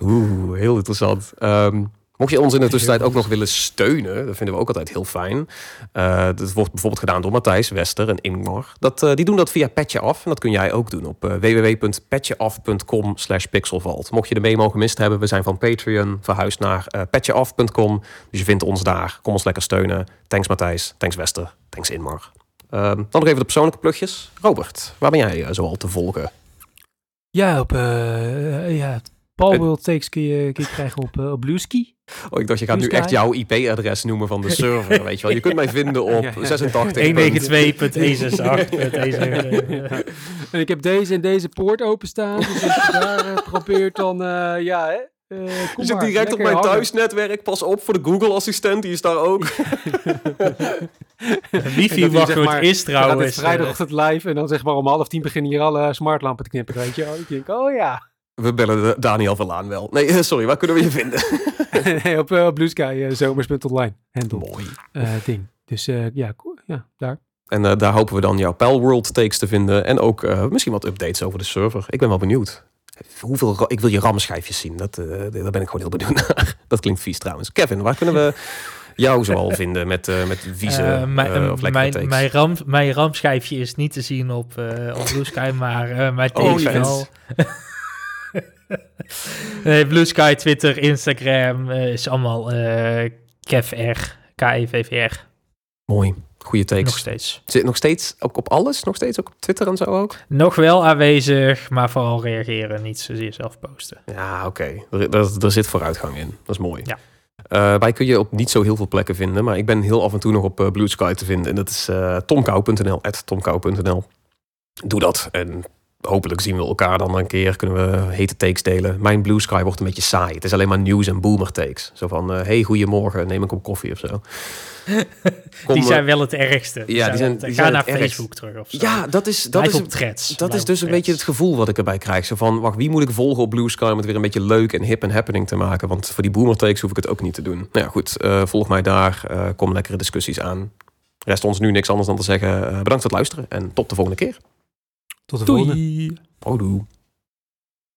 Oeh, heel interessant. Um, Mocht je ons in de tussentijd ook nog willen steunen, dat vinden we ook altijd heel fijn. Uh, dat wordt bijvoorbeeld gedaan door Matthijs Wester en Ingmar. Dat, uh, die doen dat via Petje Af en dat kun jij ook doen op uh, www.petjeaf.com slash pixelvalt. Mocht je de memo gemist hebben, we zijn van Patreon verhuisd naar uh, petjeaf.com. Dus je vindt ons daar. Kom ons lekker steunen. Thanks Matthijs, thanks Wester, thanks Ingmar. Ehm, dan nog even de persoonlijke plugjes. Robert, waar ben jij zoal te volgen? Ja, op ja, Paul World Takes kun je, kun je krijgen op, uh, op Blueski. Oh, ik dacht, je gaat nu echt jouw IP-adres noemen van de server, weet je wel. Je kunt mij vinden op ja, 86. 192.168. en ik heb deze en deze poort openstaan. Dus als je daar uh, probeert, dan uh, ja, hè. Uh, je zit direct op mijn thuisnetwerk. Pas op voor de Google-assistent, die is daar ook. Wifi-wachtwoord is trouwens... Het vrijdagochtend live en dan zeg maar om half tien beginnen hier alle smartlampen te knippen, weet je. Oh, ik denk, oh ja... We bellen Daniel Verlaan wel. Nee, sorry, waar kunnen we je vinden? op, uh, Blue Sky, uh, zomers.online. Handle. Mooi. Uh, ding. Dus ja, cool. ja, daar. En daar hopen we dan jouw Pal World takes te vinden. En ook misschien wat updates over de server. Ik ben wel benieuwd. Hoeveel, ik wil je RAM-schijfjes zien. Dat, daar ben ik gewoon heel benieuwd naar. Dat klinkt vies trouwens. Kevin, waar kunnen we jou zoal vinden met, uh, met vieze uh, mijn, of mijn, mijn, ram, mijn ramschijfje is niet te zien op, uh, op Blue Sky, maar mijn oh, wel. Nee, Blue Sky, Twitter, Instagram uh, is allemaal uh, KevR, K-E-V-V-R. Mooi. Goede takes. Nog steeds. Zit nog steeds ook op alles? Nog steeds ook op Twitter en zo ook? Nog wel aanwezig, maar vooral reageren, niet zozeer zelf posten. Ja, oké. Okay. Er, er, zit vooruitgang in. Dat is mooi. Ja. Uh, wij kun je op niet zo heel veel plekken vinden, maar ik ben heel af en toe nog op uh, Blue Sky te vinden. En dat is uh, tomkou.nl. Doe dat en hopelijk zien we elkaar dan een keer. Kunnen we hete takes delen. Mijn Blue Sky wordt een beetje saai. Het is alleen maar nieuws en boomer takes. Zo van, uh, hey, goedemorgen, neem een kop koffie of zo. die zijn wel het ergste. ja, die zijn, die ga naar Facebook terug of zo. Ja, dat is, dat is, threads, dat is dus een beetje het gevoel wat ik erbij krijg. Zo van, wacht, wie moet ik volgen op Blue Sky om het weer een beetje leuk en hip en happening te maken? Want voor die boomer takes hoef ik het ook niet te doen. Nou ja, goed, uh, volg mij daar. Uh, kom lekkere discussies aan. Rest ons nu niks anders dan te zeggen, bedankt voor het luisteren en tot de volgende keer. Tot de volgende. Houdoe.